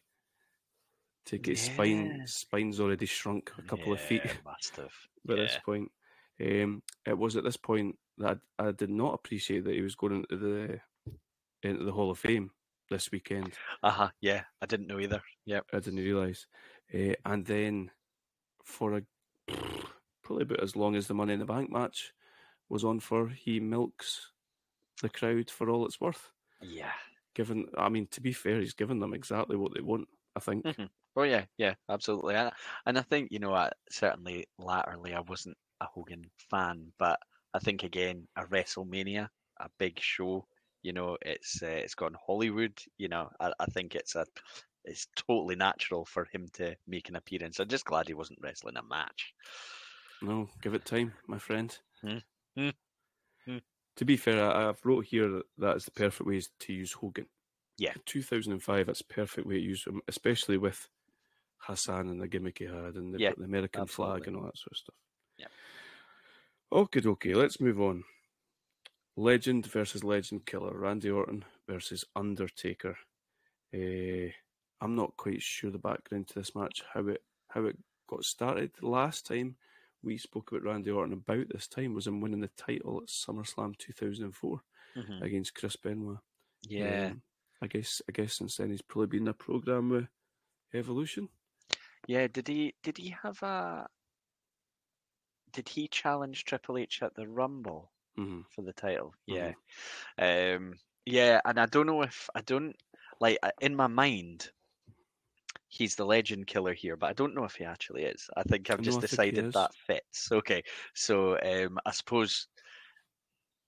Take his spine. Yeah. Spine's already shrunk a couple of feet Yeah, Must have. this point. Um, it was at this point that I, I did not appreciate that he was going into the into the Hall of Fame this weekend. Uh huh. Yeah, I didn't know either. Yep. I didn't realise. Uh, and then for a probably about as long as the Money in the Bank match was on for, he milks the crowd for all it's worth. Yeah. Given, I mean, to be fair, he's given them exactly what they want. I think. Mhm. Oh yeah, yeah, absolutely. And, and I think you know, I, certainly latterly I wasn't a Hogan fan, but I think again a WrestleMania, a big show. You know, it's uh, it's gone Hollywood. You know, I, I think it's a it's totally natural for him to make an appearance. I'm just glad he wasn't wrestling a match. No, give it time, my friend. Hmm. Hmm. Hmm. To be fair, I, I've wrote here that that is the perfect way to use Hogan. Yeah. 2005, that's perfect way to use him, especially with Hassan and the gimmick he had and the, Yeah, the American flag and all that sort of stuff. Yeah. Okay, okay, let's move on. Legend versus Legend Killer, Randy Orton versus Undertaker. Uh, I'm not quite sure the background to this match, how it how it got started. Last time we spoke about Randy Orton about this time was him winning the title at SummerSlam 2004 Mhm. against Chris Benoit. Yeah, Um, I guess I guess since then he's probably been in a program with Evolution. Yeah. Did he did he have a did he challenge Triple H at the Rumble? hmm for the title. Yeah, um, yeah, and I don't know if I don't like in my mind. he's the legend killer here, but I don't know if he actually is. I think I've just decided that fits. Okay, so um, I suppose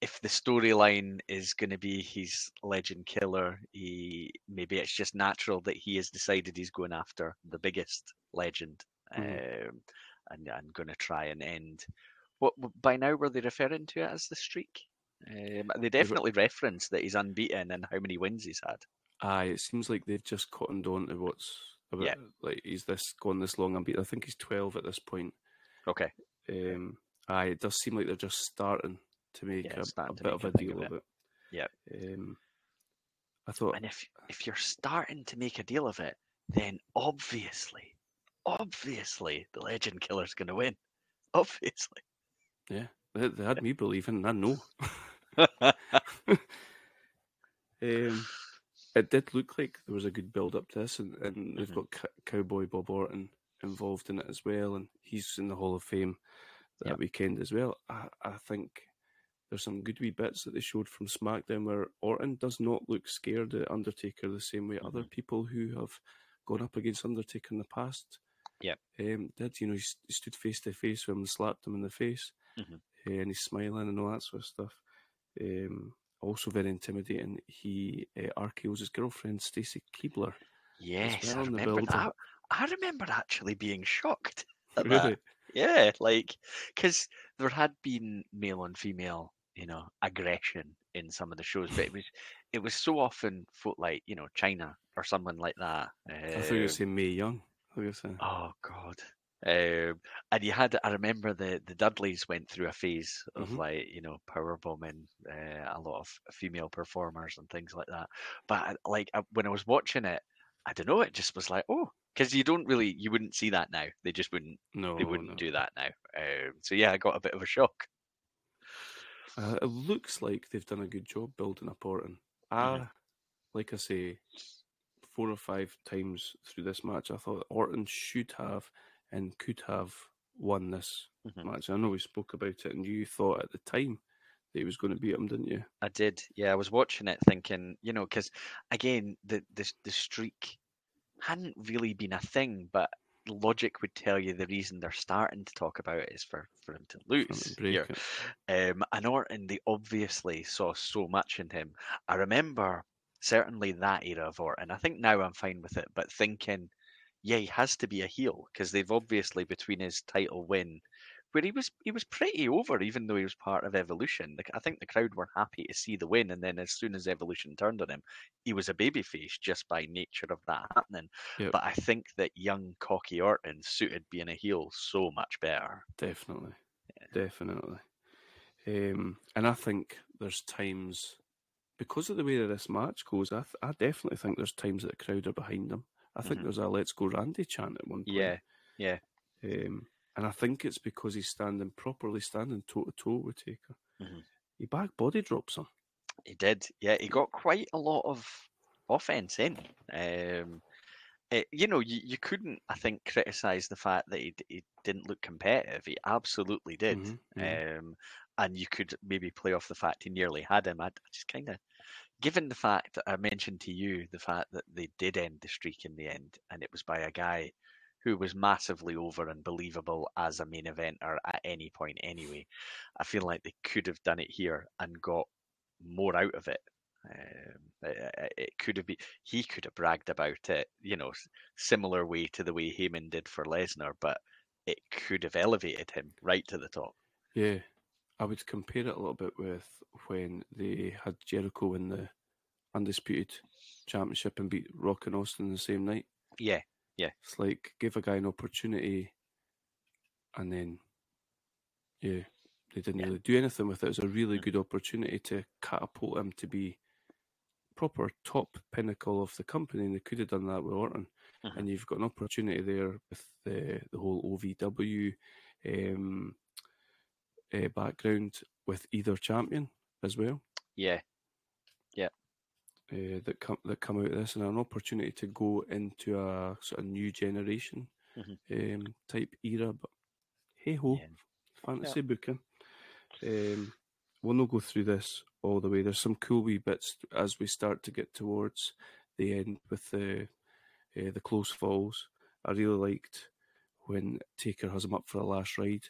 if the storyline is going to be he's legend killer, he maybe it's just natural that he has decided he's going after the biggest legend, Mhm. um, and and going to try and end. What by now were they referring to it as the streak? Um, they definitely reference that he's unbeaten and how many wins he's had. Aye, it seems like they've just cottoned on to what's about. Yeah. Like he's this gone this long unbeaten. I think he's twelve at this point. Okay, Um, aye, it does seem like they're just starting to make Yeah, a, a to bit make of a deal of it. Yeah. Um, I thought and if if you're starting to make a deal of it, then obviously, obviously, the legend killer's going to win. Obviously. they, they had me believing, and I know. Um, it did look like there was a good build up to this, and, and they've Mhm. got C- Cowboy Bob Orton involved in it as well, and he's in the Hall of Fame that Yep. weekend as well. I, I think there's some good wee bits that they showed from SmackDown where Orton does not look scared at Undertaker the same way other Mm-hmm. people who have gone up against Undertaker in the past Yep. um, did. You know, he, s- he stood face to face with him and slapped him in the face, Mhm. uh, and he's smiling and all that sort of stuff. Um, also very intimidating. He uh, RKO's his girlfriend Stacy Keibler. yes, I remember that. I remember actually being shocked at that. Really? Yeah, like because there had been male and female, you know, aggression in some of the shows, but it was it was so often fo- like you know Chyna or someone like that. I thought you were um, saying Mae Young. Oh God. Um, and you had, I remember the the Dudleys went through a phase of Mhm. like you know power bombing uh, a lot of female performers and things like that. But like I, when I was watching it, I don't know, it just was like oh, because you don't really, you wouldn't see that now. They just wouldn't, No, they wouldn't no. do that now. Um, so yeah, I got a bit of a shock. Uh, it looks like they've done a good job building up Orton. Mhm. like I say, four or five times through this match, I thought Orton should have and could have won this Mhm. match. I know we spoke about it, and you thought at the time that he was going to beat him, didn't you? I did. Yeah, I was watching it thinking, you know, because again, the, the the streak hadn't really been a thing, but logic would tell you the reason they're starting to talk about it is for for him to lose. here. Um, and Orton, they obviously saw so much in him. I remember certainly that era of Orton. I think now I'm fine with it, but thinking, yeah, he has to be a heel because they've obviously between his title win, where he was he was pretty over, even though he was part of Evolution. The- I think the crowd were happy to see the win, and then as soon as Evolution turned on him, he was a babyface just by nature of that happening. Yep. But I think that young cocky Orton suited being a heel so much better. Definitely, definitely. Um, and I think there's times because of the way that this match goes. I, th- I definitely think there's times that the crowd are behind him. I think Mhm. there's a "Let's Go Randy" chant at one point. Yeah, yeah. Um, and I think it's because he's standing properly, standing toe to toe with Taker. Mhm. He back body drops him. He did. Yeah, he got quite a lot of offense in. Um, it, you know, you, you couldn't, I think, criticize the fact that he, he didn't look competitive. He absolutely did. Mhm, mhm. Um, and you could maybe play off the fact he nearly had him. I, I just kind of, given the fact that I mentioned to you the fact that they did end the streak in the end, and it was by a guy who was massively over and believable as a main eventer at any point anyway. I feel like they could have done it here and got more out of it. Um, it, it- could have been he could have bragged about it, you know, similar way to the way Heyman did for Lesnar, but it could have elevated him right to the top. Yeah, I would compare it a little bit with when they had Jericho win the undisputed championship and beat Rock and Austin the same night. Yeah, It's like give a guy an opportunity, and then yeah, they didn't Yeah. really do anything with it. It was a really Mm. good opportunity to catapult him to be proper top pinnacle of the company, and they could have done that with Orton. Mhm. And you've got an opportunity there with the the whole OVW um, uh, background with either champion as well. yeah, uh, that come that come out of this, and an opportunity to go into a sort of new generation um, type era. But hey ho, Yeah. fantasy booking. Um, we'll not go through this all the way. There's some cool wee bits as we start to get towards the end with the uh, the close falls. I really liked when Taker has him up for the last ride,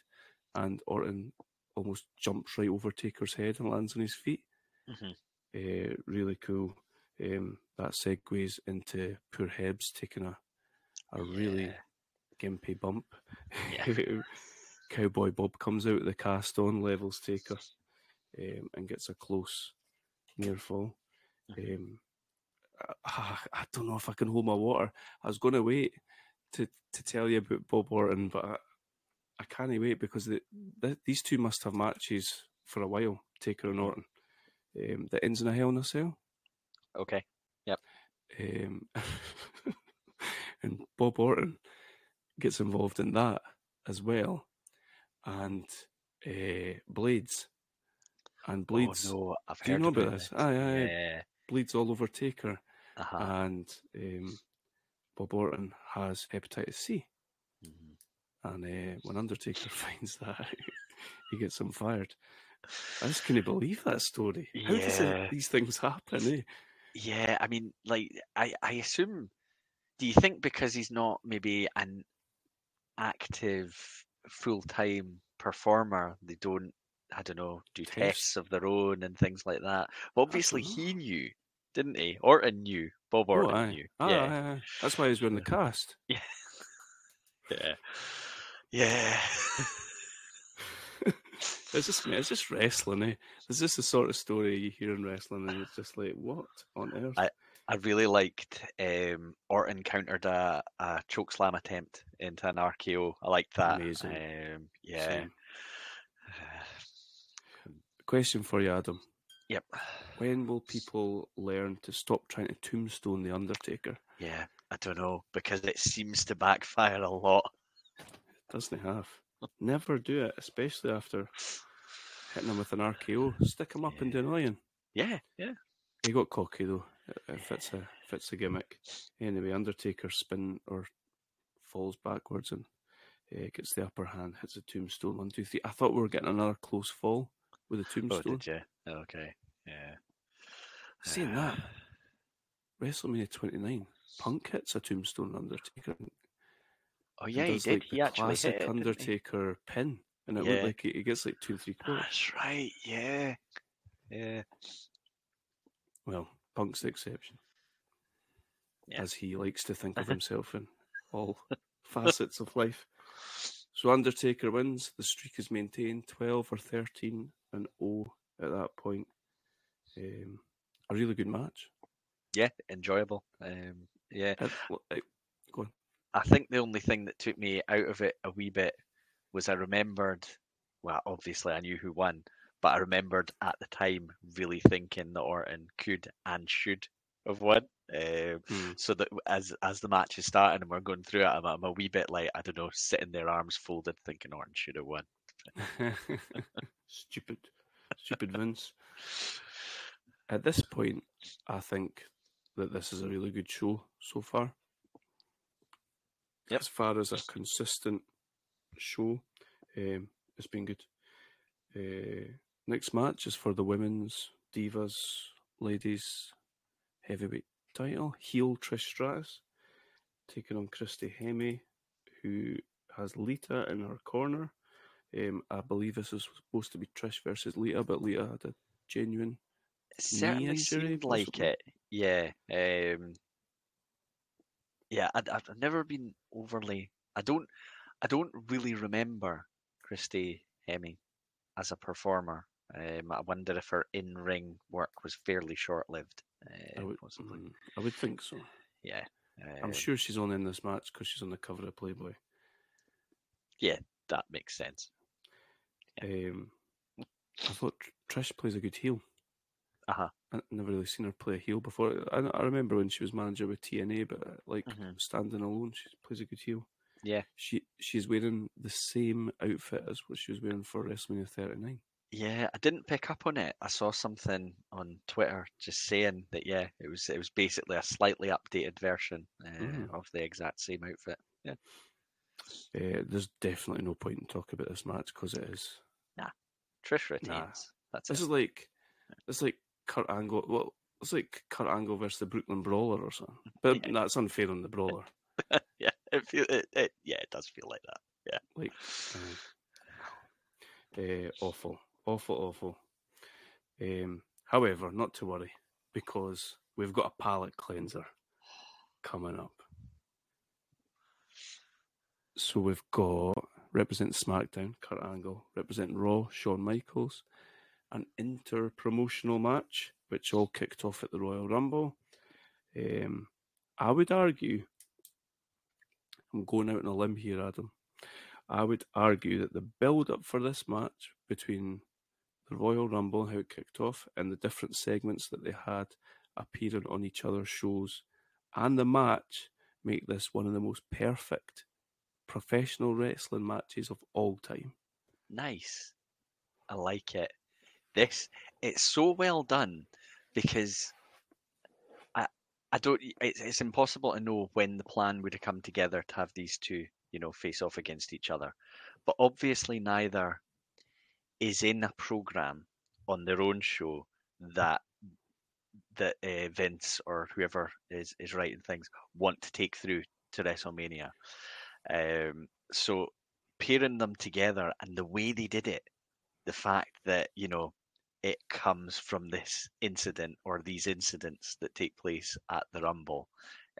and Orton almost jumps right over Taker's head and lands on his feet. Mhm. Uh, really cool. Um, that segues into poor Hebs taking a a really Yeah. gimpy bump. Yeah. Cowboy Bob comes out of the cast on, levels Taker, um, and gets a close near fall. Mhm. Um, I, I don't know if I can hold my water. I was going to wait to, to tell you about Bob Orton, but I, I can't wait because the, the, these two must have matches for a while, Taker and Orton. Um, that ends in a Hell in a Cell. Okay. Yep. Um, and Bob Orton gets involved in that as well, and uh, Blades. And Blades, Oh, no, I've do you know about about this? Aye, aye, Yeah. Bleeds all over Taker, Uh-huh. and um, Bob Orton has hepatitis C. Mhm. And uh, when Undertaker finds that, he gets him fired. I just couldn't believe that story. How does it, these things happen? Eh? Yeah, I mean, like, I, I assume. Do you think because he's not maybe an active full time performer, they don't, I don't know, do Test. tests of their own and things like that? But obviously, he knew, didn't he? Orton knew. Bob Oh, Orton aye. knew. Aye, yeah. aye, aye. That's why he's wearing the cast. Yeah. Yeah. Yeah. It's just it's just wrestling, eh? It's just the sort of story you hear in wrestling, and it's just like, what on earth? I- I really liked um, Orton countered a, a choke slam attempt into an RKO. I liked that. Amazing. Um, yeah. Question for you, Adam: Yep. When will people learn to stop trying to tombstone the Undertaker? Yeah. I don't know because it seems to backfire a lot. Doesn't he have? Never do it, especially after hitting him with an RKO. Stick him up and Yeah. deny him. Yeah. Yeah. He got cocky though. If it's a if it's a gimmick. Anyway, Undertaker spin or falls backwards and uh, gets the upper hand, hits a tombstone. One, two, three. I thought we were getting another close fall with a Oh, tombstone. did you? Okay. Yeah. Seeing that, WrestleMania 29, Punk hits a tombstone Undertaker. Oh yeah, he does, did. Like, he the actually classic hit it, didn't he? Undertaker pin, and it Yeah. looked like he, he gets like two three quarters. That's right. Yeah. Yeah. Well, Punk's the exception, Yeah. as he likes to think of himself in all facets of life. So Undertaker wins. The streak is maintained, twelve or thirteen and zero at that point. Um, a really good match. Yeah. Enjoyable. Um, yeah. It- it- go on. I think the only thing that took me out of it a wee bit was I remembered, well, obviously I knew who won, but I remembered at the time really thinking that Orton could and should have won. Um, Hmm. so that as as the match is starting and we're going through it, I'm, I'm a wee bit like I don't know, sitting there arms folded, thinking Orton should have won. stupid, stupid Vince. At this point, I think that this is a really good show so far. Yep. As far as a consistent show, um, it's been good. Uh, next match is for the women's divas, ladies heavyweight title. Heel Trish Stratus taking on Christy Hemme, who has Lita in her corner. Um, I believe this is supposed to be Trish versus Lita, but Lita had a genuine. It certainly injury, seemed like it. Yeah. Um, yeah, I'd, I've never been overly. I don't. I don't really remember Christy Hemme as a performer. Um, I wonder if her in-ring work was fairly short-lived. I Uh, would, possibly. mm, I would think so. Yeah. I'm um, sure she's on in this match because she's on the cover of Playboy. Yeah, that makes sense. Um, I thought Trish plays a good heel. Uh-huh. I've never really seen her play a heel before. I, I remember when she was manager with TNA, but like Mhm. standing alone, she plays a good heel. Yeah. She she's wearing the same outfit as what she was wearing for WrestleMania 39. Yeah, I didn't pick up on it. I saw something on Twitter just saying that yeah, it was it was basically a slightly updated version uh, Mm. of the exact same outfit. Yeah. Uh, there's definitely no point in talking about this match because it is. Nah. Trish retains. Nah. That's This it. is like it's like Kurt Angle. Well, It's like Kurt Angle versus the Brooklyn Brawler or something. But Yeah. that's unfair on the Brawler. yeah, it feel it, it. Yeah, it does feel like that. Yeah, like, uh, uh, awful, awful, awful. Um, however, not to worry because we've got a palate cleanser coming up. So we've got representing SmackDown, Kurt Angle, representing Raw, Shawn Michaels, an inter promotional match, which all kicked off at the Royal Rumble. Um, I would argue, I'm going out on a limb here, Adam. I would argue that the build up for this match between the Royal Rumble, how it kicked off, and the different segments that they had appearing on each other's shows, and the match make this one of the most perfect professional wrestling matches of all time. Nice. I like it. This it's so well done because I I don't it's it's impossible to know when the plan would have come together to have these two, you know, face off against each other. But obviously neither is in a program on their own show that that uh, Vince or whoever is is writing things want to take through to WrestleMania. Um, so pairing them together and the way they did it, the fact that you know it comes from this incident or these incidents that take place at the Rumble.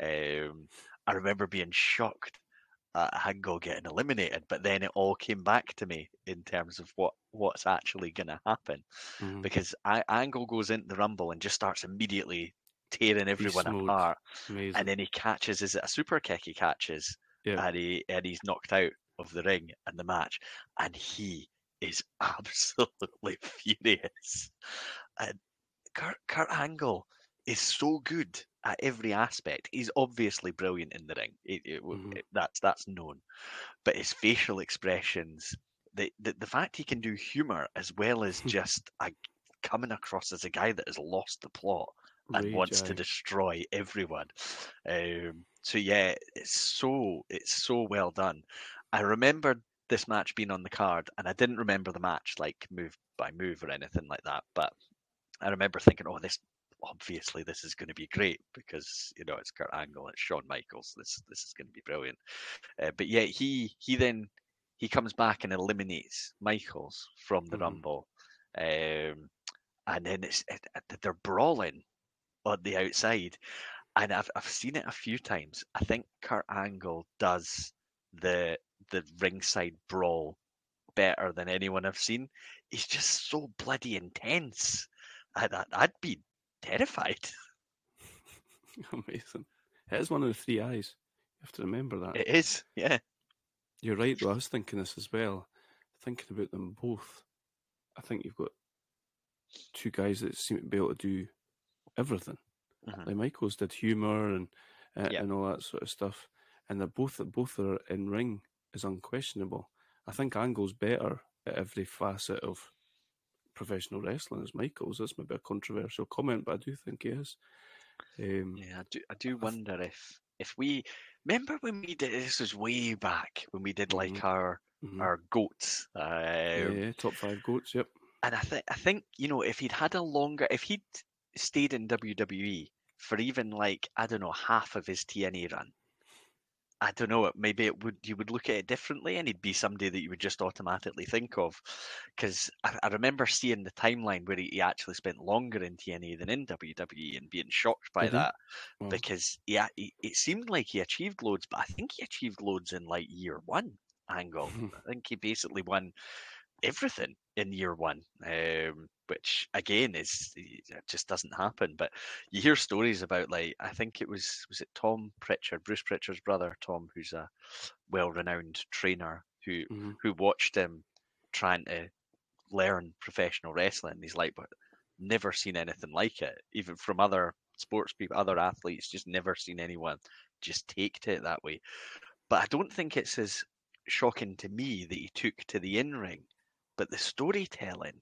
Um, I remember being shocked at Hango getting eliminated, but then it all came back to me in terms of what what's actually going to happen Mhm. because I, Angle goes into the Rumble and just starts immediately tearing everyone apart, Amazing. and then he catches is it a super kick he catches, yeah. and he and he's knocked out of the ring and the match, and he is absolutely furious. And Kurt, Kurt Angle is so good at every aspect. He's obviously brilliant in the ring. It, it, Mhm. it- that's that's known, but his facial expressions, the, the the fact he can do humor as well as just a, coming across as a guy that has lost the plot and Rage, wants to destroy everyone. Um, so yeah, it's so it's so well done. I remembered this match being on the card, and I didn't remember the match like move by move or anything like that. But I remember thinking, oh, this obviously this is going to be great because you know it's Kurt Angle, it's Shawn Michaels. This this is going to be brilliant. Uh, but yeah, he he then he comes back and eliminates Michaels from the Mhm. Rumble, um, and then it's it, it- they're brawling on the outside, and I've I've seen it a few times. I think Kurt Angle does the the ringside brawl better than anyone I've seen. He's just so bloody intense. I'd, I'd- I'd be terrified. Amazing. It is one of the three eyes. You have to remember that. It is, yeah. You're right, though. I was thinking this as well. Thinking about them both. I think you've got two guys that seem to be able to do everything. Mhm. Like Michaels did humour and uh, Yeah. and all that sort of stuff. And they're both both are in ring is unquestionable. I think Angle's better at every facet of professional wrestling as Michaels. That's maybe a controversial comment, but I do think he is. Um, Yeah, I do. I do wonder if if we remember when we did this was way back when we did like Mhm. our mhm. our goats. Um, yeah, yeah, top five goats. Yep. and I think I think you know if he'd had a longer if he'd stayed in WWE for even like I don't know half of his TNA run, I don't know maybe it would you would look at it differently and he'd be somebody that you would just automatically think of because I, I remember seeing the timeline where he, he actually spent longer in TNA than in WWE and being shocked by he? that Wow. because yeah he, it seemed like he achieved loads but I think he achieved loads in like year one angle I think he basically won everything in year one, um, which again is it just doesn't happen. But you hear stories about like I think it was was it Tom Pritchard, Bruce Pritchard's brother, Tom, who's a well-renowned trainer who Mhm. who watched him trying to learn professional wrestling. He's like, but never seen anything like it, even from other sports people, other athletes, just never seen anyone just take to it that way. But I don't think it's as shocking to me that he took to the in ring, but the storytelling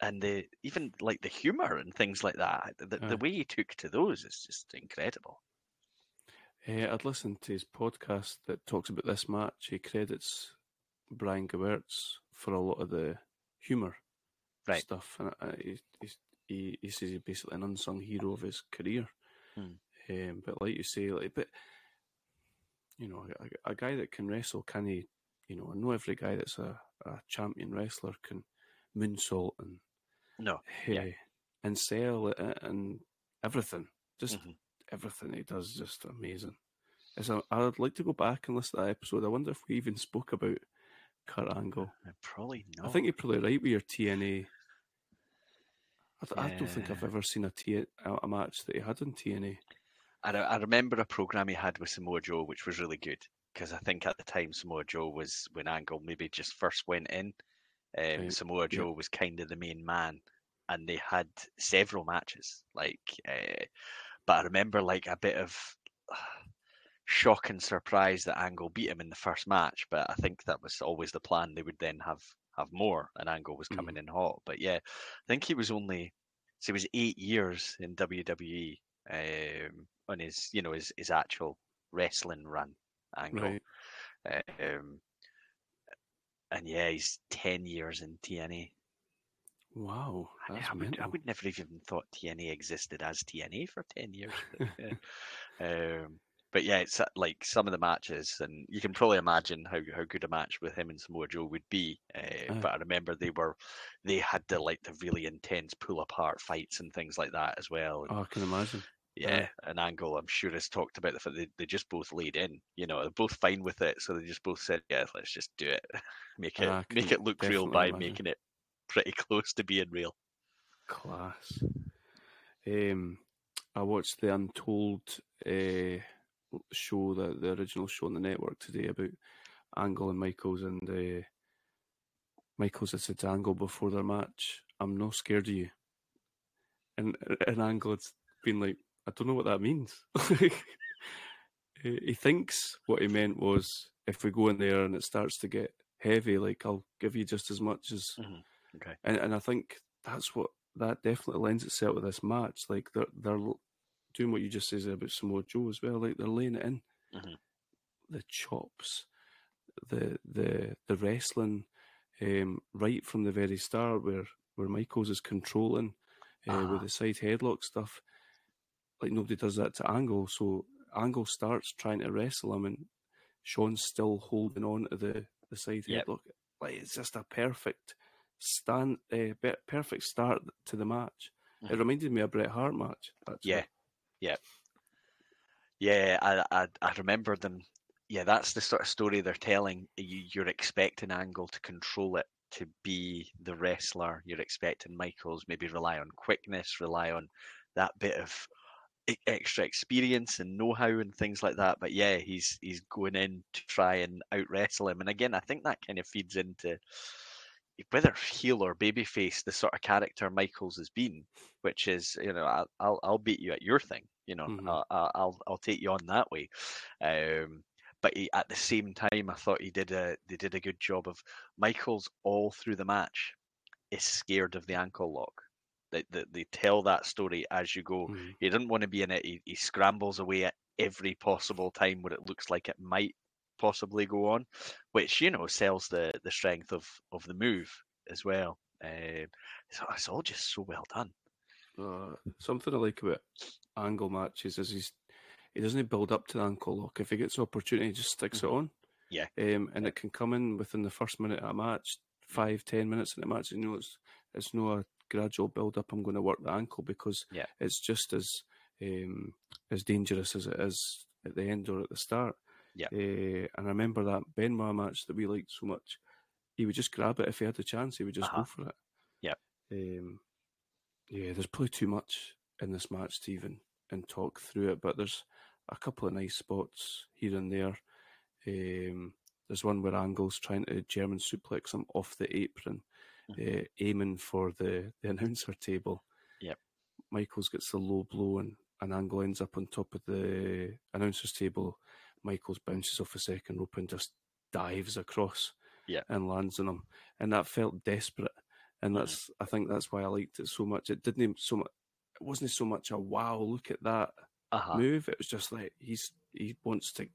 and the even like the humor and things like that, the, the way he took to those is just incredible. Uh, I'd listened to his podcast that talks about this match. He credits Brian Gewirtz for a lot of the humour Right. stuff, and uh, he's he, he says he's basically an unsung hero of his career. Hmm. Um, but like you say, like, but you know, a, a guy that can wrestle, can he? You know, I know every guy that's a, a champion wrestler can moonsault and No, uh, Yeah. and sell it and everything. Just Mhm. everything he does, is just amazing. It's a, I'd like to go back and listen to that episode. I wonder if we even spoke about Kurt Angle. uh, probably not. I think you're probably right with your TNA. I, th- I don't think I've ever seen a, T- a match that he had in TNA. I, I remember a program he had with Samoa Joe, which was really good because I think at the time Samoa Joe was when Angle maybe just first went in. Um, Right, Samoa Joe was kind of the main man, and they had several matches. Like, uh, but I remember like a bit of shock and surprise that Angle beat him in the first match. But I think that was always the plan. They would then have have more, and Angle was coming in hot. But yeah, I think he was only so he was eight years in WWE um, on his you know his his actual wrestling run angle. Right. Uh, um, and yeah, he's ten years in TNA. Wow. I, would, I would never have even thought TNA existed as TNA for ten years. But, yeah. um, but yeah, it's uh, like some of the matches, and you can probably imagine how how good a match with him and Samoa Joe would be. Uh, Aye. but I remember they were they had the like the really intense pull apart fights and things like that as well. and Oh, I can imagine. Yeah, an angle I'm sure has talked about the fact they, they just both laid in. You know, they're both fine with it, so they just both said, "Yeah, let's just do it, make it I make it look real by imagine. making it pretty close to being real." Class. Um, I watched the Untold uh, show, the the original show on the network today about Angle and Michaels, and uh, Michaels had said to Angle before their match, "I'm not scared of you," and and Angle had been like, "I don't know what that means." he thinks what he meant was, if we go in there and it starts to get heavy, like I'll give you just as much as Okay. and and I think that's what that definitely lends itself to this match. Like they're they're doing what you just said about Samoa Joe as well. Like they're laying it in, Mhm. the chops, the the the wrestling, um, right from the very start, where where Michaels is controlling uh, Ah. with the side headlock stuff. Like nobody does that to Angle, so Angle starts trying to wrestle him, and Shawn's still holding on to the the side Yep. headlock. Like it's just a perfect stand, uh, be- perfect start to the match. It Mhm. reminded me of a Bret Hart match. Actually. Yeah, yeah, yeah. I, I I remember them. Yeah, that's the sort of story they're telling. You, you're expecting Angle to control it, to be the wrestler. You're expecting Michaels maybe rely on quickness, rely on that bit of extra experience and know-how and things like that. But yeah, he's he's going in to try and out wrestle him. And again, I think that kind of feeds into whether heel or babyface, the sort of character Michaels has been, which is you know I'll I'll, I'll beat you at your thing. You know Mhm. I'll, I'll I'll I'll take you on that way. Um, but he, at the same time, I thought he did a they did a good job of Michaels all through the match is scared of the ankle lock. They, they, they tell that story as you go. Mhm. He doesn't want to be in it. He, he scrambles away at every possible time where it looks like it might possibly go on, which you know sells the the strength of of the move as well. Um, so it's all just so well done. Uh, something I like about angle matches is he's he doesn't build up to the ankle lock. If he gets the opportunity, he just sticks it on. Yeah. Um, and it can come in within the first minute of a match, five, ten minutes in the match. You know, it's it's not a gradual build up. I'm going to work the ankle because Yeah. it's just as um, as dangerous as it is at the end or at the start. Yeah. Uh, and I remember that Benoit match that we liked so much. He would just grab it if he had the chance. He would just Uh-huh. go for it. Yep. Um, yeah, there's probably too much in this match to even and talk through it, but there's a couple of nice spots here and there. Um, there's one where Angle's trying to German suplex him off the apron, uh, aiming for the, the announcer table. Yep. Michaels gets the low blow and, and Angle ends up on top of the announcer's table. Michaels bounces off the second rope and just dives across Yep. and lands on him. And that felt desperate. And Mhm. that's I think that's why I liked it so much. It didn't so much it wasn't so much a wow, look at that Uh-huh. move. It was just like he's he wants to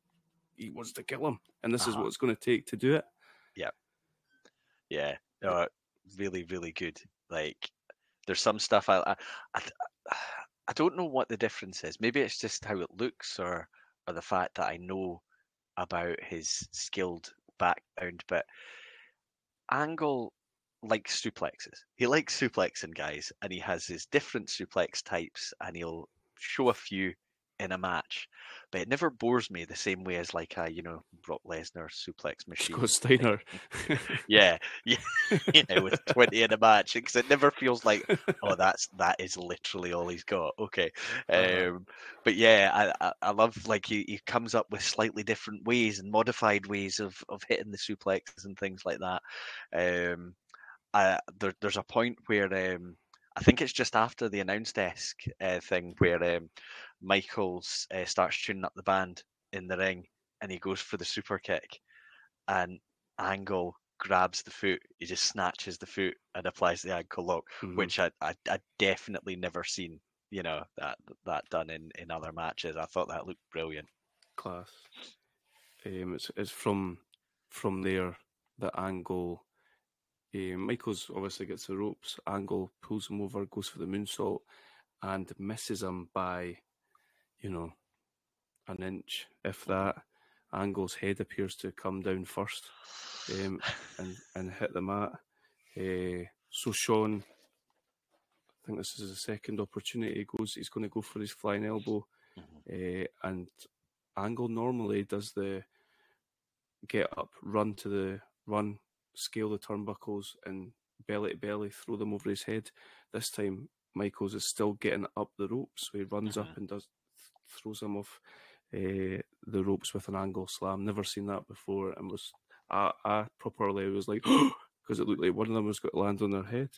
he wants to kill him, and this is Uh-huh. what it's going to take to do it. Yeah, no, really, really good. Like There's some stuff I, I, I, I don't know what the difference is. Maybe it's just how it looks, or or the fact that I know about his skilled background. But Angle likes suplexes. He likes suplexing guys, and he has his different suplex types, and he'll show a few in a match. But it never bores me the same way as like a you know Brock Lesnar suplex machine. Scott Steiner. Yeah, yeah, yeah, with twenty in a match because it never feels like oh that's that is literally all he's got. Okay, Uh-huh. um, but yeah, I, I I love like he, he comes up with slightly different ways and modified ways of of hitting the suplexes and things like that. Um, I, there, there's a point where um, I think it's just after the announce desk uh, thing where um, Michaels uh, starts tuning up the band in the ring and he goes for the super kick and Angle grabs the foot. He just snatches the foot and applies the ankle lock, Mhm. which I, I I definitely never seen. You know that that done in in other matches. I thought that looked brilliant. class. Um, it's it's from from there that Angle. Um, Michaels obviously gets the ropes. Angle pulls him over, goes for the moonsault, and misses him by, you know, an inch, if that. Angle's head appears to come down first um, and and hit the mat. Uh, so Shawn, I think this is his second opportunity. He goes, he's going to go for his flying elbow, uh, and Angle normally does the get up, run to the run, scale the turnbuckles, and belly to belly throw them over his head. This time, Michaels is still getting up the ropes, so he runs up Mhm. and does throws him off uh, the ropes with an angle slam. Never seen that before, and was I, I properly was like because it looked like one of them was going to land on their head.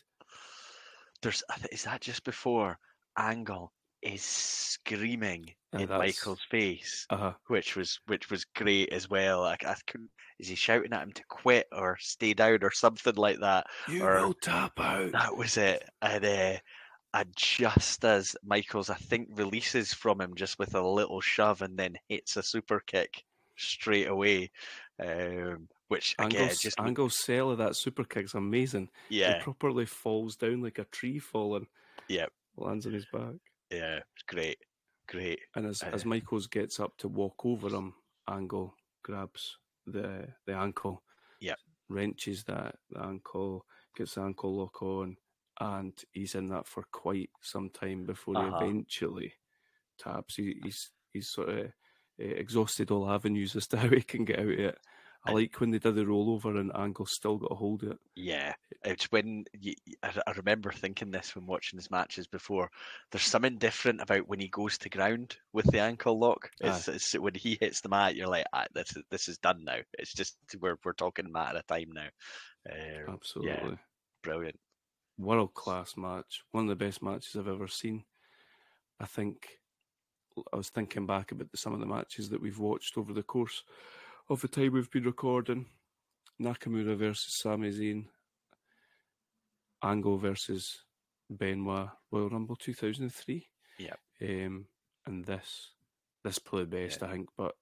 There's is that just before Angle is screaming Yeah, in that's- Michael's face, Uh, which was which was great as well. Like I couldn't. Is he shouting at him to quit or stay down or something like that? you Or- will tap out. That was it. And uh, and just as Michaels, I think, releases from him just with a little shove and then hits a super kick straight away. Um, which again, Angle's, just Angle's sell of that super kick's amazing. yeah, He properly falls down like a tree falling. Yep. Lands on his back. yeah, great, great. And as, as Uh, Michaels gets up to walk over him, Angle grabs the the ankle. Yeah, Wrenches that the ankle, gets the ankle lock on, and he's in that for quite some time before Uh-huh. he eventually taps. He, he's he's sort of uh, exhausted all avenues as to how he can get out of it. I like when they did the rollover and Angle still got a hold of it. Yeah, it's when you, I, remember thinking this when watching his matches before. There's something different about when he goes to ground with the ankle lock. It's, it's when he hits the mat, you're like, ah, this is this is done now. It's just we're we're talking mat at a time now. Uh, Absolutely. brilliant. World class match. One of the best matches I've ever seen. I think I was thinking back about the, some of the matches that we've watched over the course of the time we've been recording. Nakamura versus Sami Zayn, Angle versus Benoit, Royal Rumble 2003. Yep. Um, and this, this probably the best, I think, but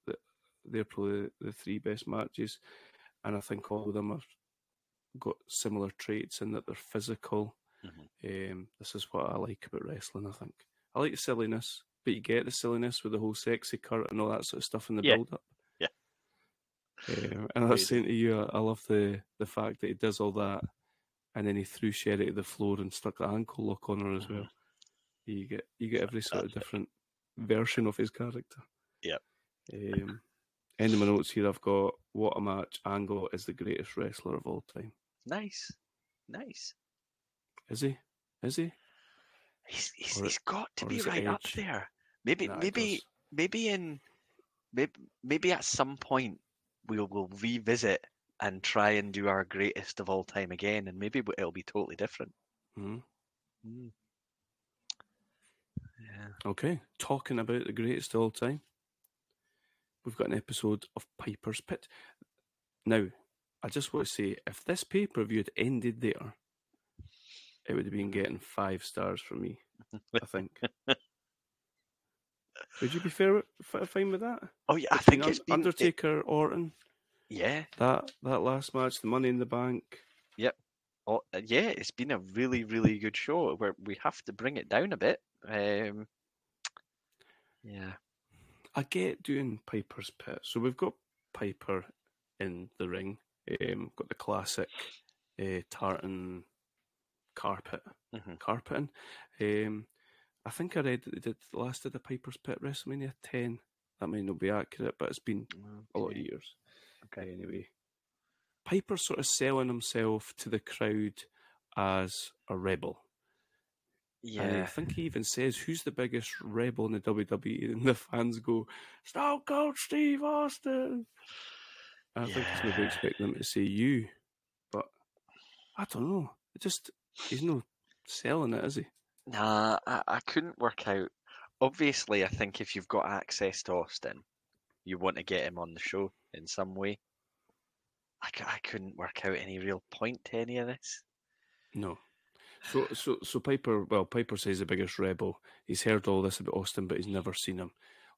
they're probably the three best matches. And I think all of them have got similar traits in that they're physical. Um, this is what I like about wrestling. I think I like the silliness, but you get the silliness with the whole sexy Kurt and all that sort of stuff in the Yeah. build up. Yeah. Um, and I was saying to you, I, I love the the fact that he does all that, and then he threw Sherry to the floor and stuck the ankle lock on her as well. You get you get every sort of different version of his character. Yeah. Um, end of my notes here. I've got what a match. Angle is the greatest wrestler of all time. Nice, nice. Is he? Is he? He's he's, Or- he's got to be right up there. Maybe Nah, maybe maybe in maybe maybe at some point we'll we'll revisit and try and do our greatest of all time again, and maybe it'll be totally different. Mhm. Mm. Yeah. Okay, talking about the greatest of all time. We've got an episode of Piper's Pit. Now, I just want to say, if this pay per view had ended there, it would have been getting five stars from me. I think. would you be fair, fine with that? Oh yeah, I think Un- it's been it- Undertaker, Orton, yeah, that that last match, the Money in the Bank. Yep. Oh, yeah, it's been a really, really good show. Where we have to bring it down a bit. Um, yeah, I get doing Piper's Pit. So we've got Piper in the ring. Um, got the classic uh, tartan carpet Mhm. carpeting. Um, I think I read that they did the last of the Piper's Pit WrestleMania ten. That may not be accurate, but it's been a lot of years. Okay. Anyway, Piper's sort of selling himself to the crowd as a rebel. And I think he even says, "Who's the biggest rebel in the WWE?" And the fans go, "Stone Cold Steve Austin." I think he's maybe Yeah. expecting them to say you, but I don't know. It just he's not selling it, is he? nah, I, I couldn't work out. Obviously, I think if you've got access to Austin, you want to get him on the show in some way. I, I couldn't work out any real point to any of this. No. So, so, so Piper. Well, Piper says the biggest rebel. He's heard all this about Austin, but he's never seen him.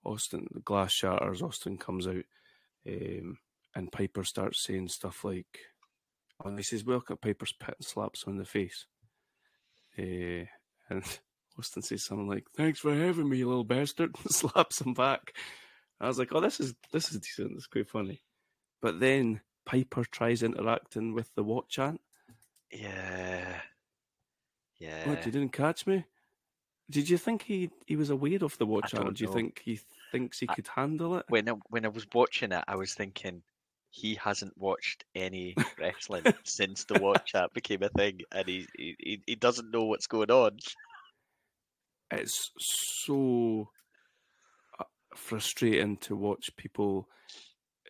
Austin, the glass shatters. Austin comes out, um, and Piper starts saying stuff like, "Oh, he says, welcome Piper's pit," and slaps him in the face. Uh, and Austin says something like, "Thanks for having me, you little bastard," and slaps him back. I was like, "Oh, this is this is decent. It's quite funny." But then Piper tries interacting with the what chant. Yeah, yeah. What, you didn't catch me? Did you think he, he was aware of the watch don't you know. think he thinks he I- could handle it? when I, when I was watching it, I was thinking he hasn't watched any wrestling since the watch app became a thing, and he, he he- doesn't know what's going on. It's so uh, frustrating to watch people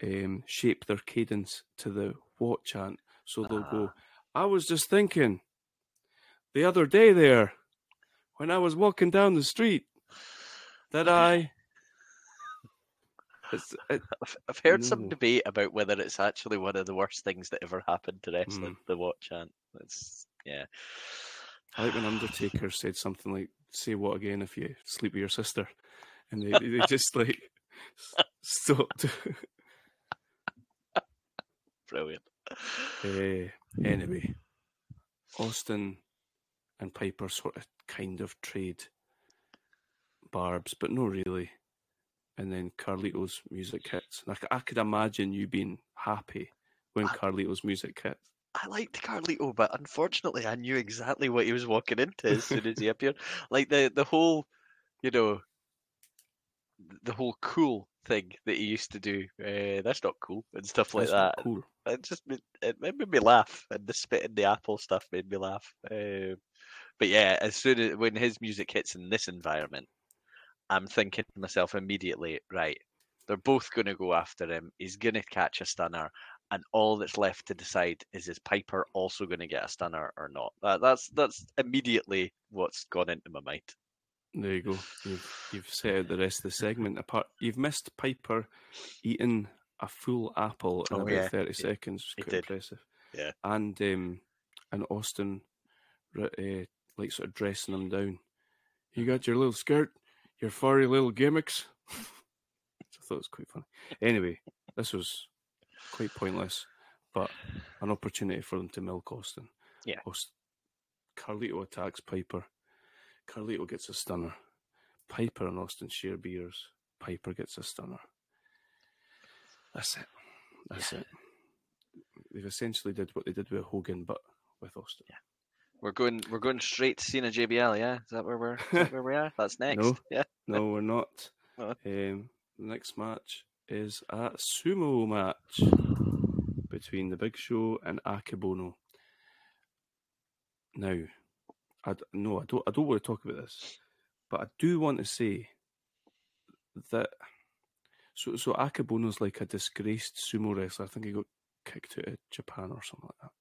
um, shape their cadence to the what chant. So they'll go, I was just thinking the other day there when I was walking down the street that I. It, I've heard some debate about whether it's actually one of the worst things that ever happened to wrestling. Mm. The what chant. It's yeah. I like when Undertaker said something like, "Say what again if you sleep with your sister," and they they just like stopped. Brilliant. uh, anyway, Austin and Piper sort of kind of trade barbs, but no really. And then Carlito's music hits. And I, could imagine you being happy when I- Carlito's music hits. I liked Carlito, but unfortunately, I knew exactly what he was walking into as soon as he appeared. Like the the whole, you know, the whole cool thing that he used to do. Uh, that's not cool and stuff like That's not that. cool. It just made, it made me laugh, and the spit in the apple stuff made me laugh. Um, but yeah, as soon as when his music hits in this environment, I'm thinking to myself immediately, right? They're both going to go after him. He's going to catch a stunner, and all that's left to decide is is Piper also going to get a stunner or not? That, that's that's immediately what's gone into my mind. There you go. You've you've set out the rest of the segment. Apart, you've missed Piper eating a full apple in Oh, about yeah, thirty yeah, seconds. he Quite impressive. Yeah. And um, and Austin, uh, like sort of dressing them down. You mm-hmm. got your little skirt, your furry little gimmicks. I thought it was quite funny. Anyway, this was quite pointless, but an opportunity for them to milk Austin. Yeah. Aust- Carlito attacks Piper. Carlito gets a stunner. Piper and Austin share beers. Piper gets a stunner. That's it. That's it. They've essentially did what they did with Hogan, but with Austin. We're going we're going straight to Cena JBL, yeah? Is that where we're that where we are? That's next. No. Yeah. No, we're not. Um, the next match is a sumo match between the Big Show and Akebono. Now, I no, I don't. I don't want to talk about this, but I do want to say that. So, so Akebono's like a disgraced sumo wrestler. I think he got kicked out of Japan or something like that,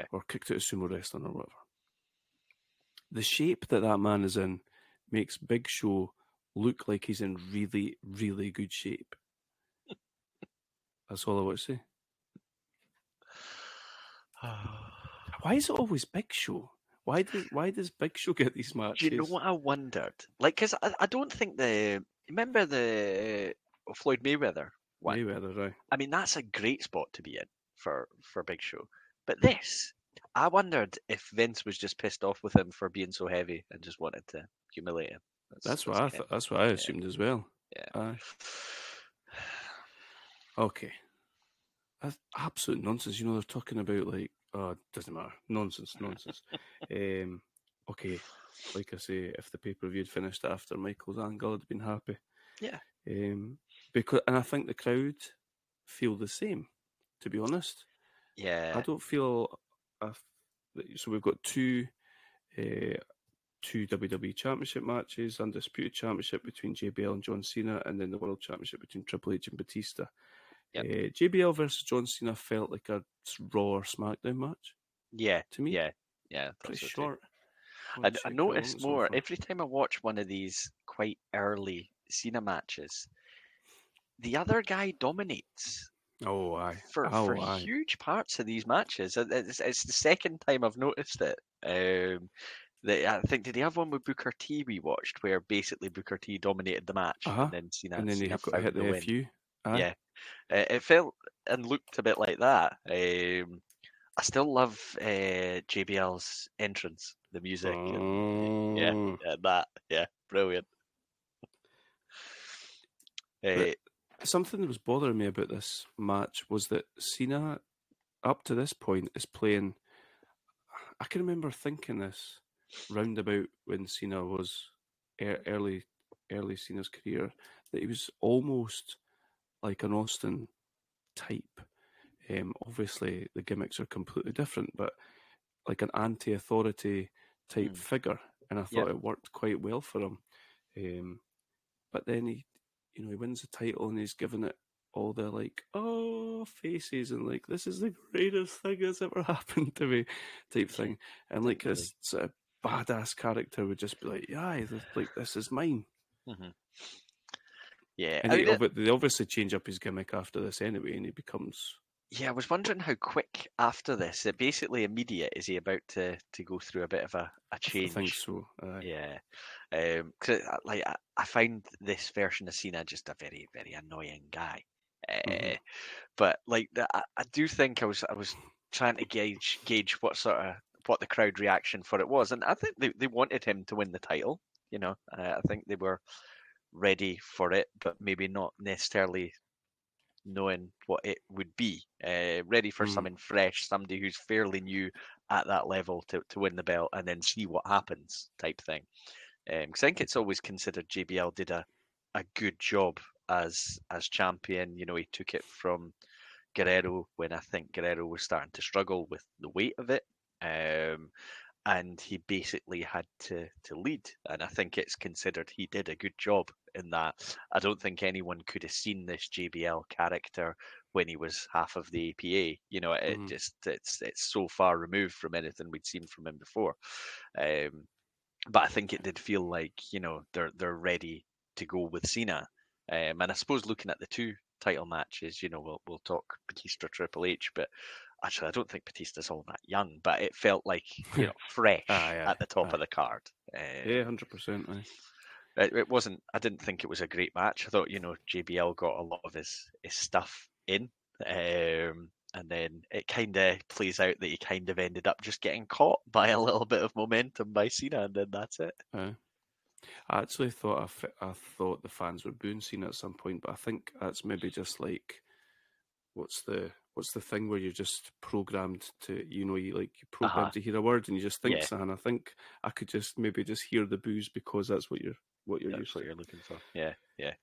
Okay. or kicked out of sumo wrestling or whatever. The shape that that man is in makes Big Show look like he's in really, really good shape. That's all I want to say. Why is it always Big Show? Why does Why does Big Show get these matches? Do you know what I wondered? Like, because I, I don't think the remember the uh, Floyd Mayweather one. Mayweather, right? I mean, that's a great spot to be in for for Big Show. But this, I wondered if Vince was just pissed off with him for being so heavy and just wanted to humiliate him. That's what I th- that's what I assumed as well. Yeah. Aye. Okay. That's absolute nonsense. You know, they're talking about like, oh, doesn't matter. Nonsense, nonsense. um, okay, like I say, if the pay per view had finished after Michael's angle, I'd have been happy. Yeah. Um, because, and I think the crowd feel the same. To be honest, yeah. I don't feel. So we've got two, uh, two WWE Championship matches, undisputed championship between JBL and John Cena, and then the World Championship between Triple H and Batista. Yep. Uh, JBL versus John Cena felt like a Raw or SmackDown match Yeah. to me. Yeah. Yeah. Pretty so short. I, I check how long noticed more for. every time I watch one of these quite early Cena matches. The other guy dominates Oh, aye. for, oh, for aye. huge parts of these matches. It's, it's the second time I've noticed it. Um, the, I think did he have one with Booker T we watched where basically Booker T dominated the match Uh-huh. and then Cena, and then he Cena got hit the win. FU. Aye. Yeah, uh, it felt and looked a bit like that. Um, I still love uh, JBL's entrance, the music, and, yeah, Mm. yeah, that, yeah, brilliant. Uh, something that was bothering me about this match was that Cena, up to this point, is playing. I can remember thinking this roundabout when Cena was ear- early, early Cena's career that he was almost like an Austin type. Um, obviously, the gimmicks are completely different, but like an anti-authority type Mm. figure, and I Yep. thought it worked quite well for him. Um, but then he, you know, he wins the title and he's given it all the like, oh, faces and like, this is the greatest thing that's ever happened to me, type thing. And like this sort of badass character would just be like, yeah, this- like this is mine. mhm. Yeah, And I mean, obvi- they obviously change up his gimmick after this anyway, and he becomes yeah, I was wondering how quick after this, it basically immediate, is he about to to go through a bit of a change? think so. Yeah, um, 'cause it- like I, I find this version of Cena just a very, very annoying guy. Uh, Mhm. But like, I, I do think I was I was trying to gauge gauge what sort of what the crowd reaction for it was, and I think they, they wanted him to win the title. You know, uh, I think they were ready for it, but maybe not necessarily knowing what it would be. Uh, ready for Mm. something fresh, somebody who's fairly new at that level to, to win the belt and then see what happens type thing. Because I think it's always considered JBL did a, a good job as as champion. You know, he took it from Guerrero when I think Guerrero was starting to struggle with the weight of it. Um, and he basically had to to lead and i think it's considered he did a good job in that. I don't think anyone could have seen this jbl character when he was half of the apa you know it Mhm. just it's it's so far removed from anything we'd seen from him before. Um but i think it did feel like you know they're they're ready to go with cena. Um and i suppose looking at the two title matches you know we'll we'll talk batista triple h but actually, I don't think Batista's all that young, but it felt like you know fresh Aye, aye, at the top aye. of the card. Uh, Yeah, hundred percent. It, it wasn't. I didn't think it was a great match. I thought you know JBL got a lot of his his stuff in, um, and then it kind of plays out that he kind of ended up just getting caught by a little bit of momentum by Cena, and then that's it. I actually thought I, I thought the fans were booing Cena at some point, but I think that's maybe just like what's the what's the thing where you're just programmed to you know you like you programmed Uh-huh. to hear a word and you just think Yeah. something. I think I could just maybe just hear the boos because that's what you're what you're That's what to. you're looking for. Yeah, yeah.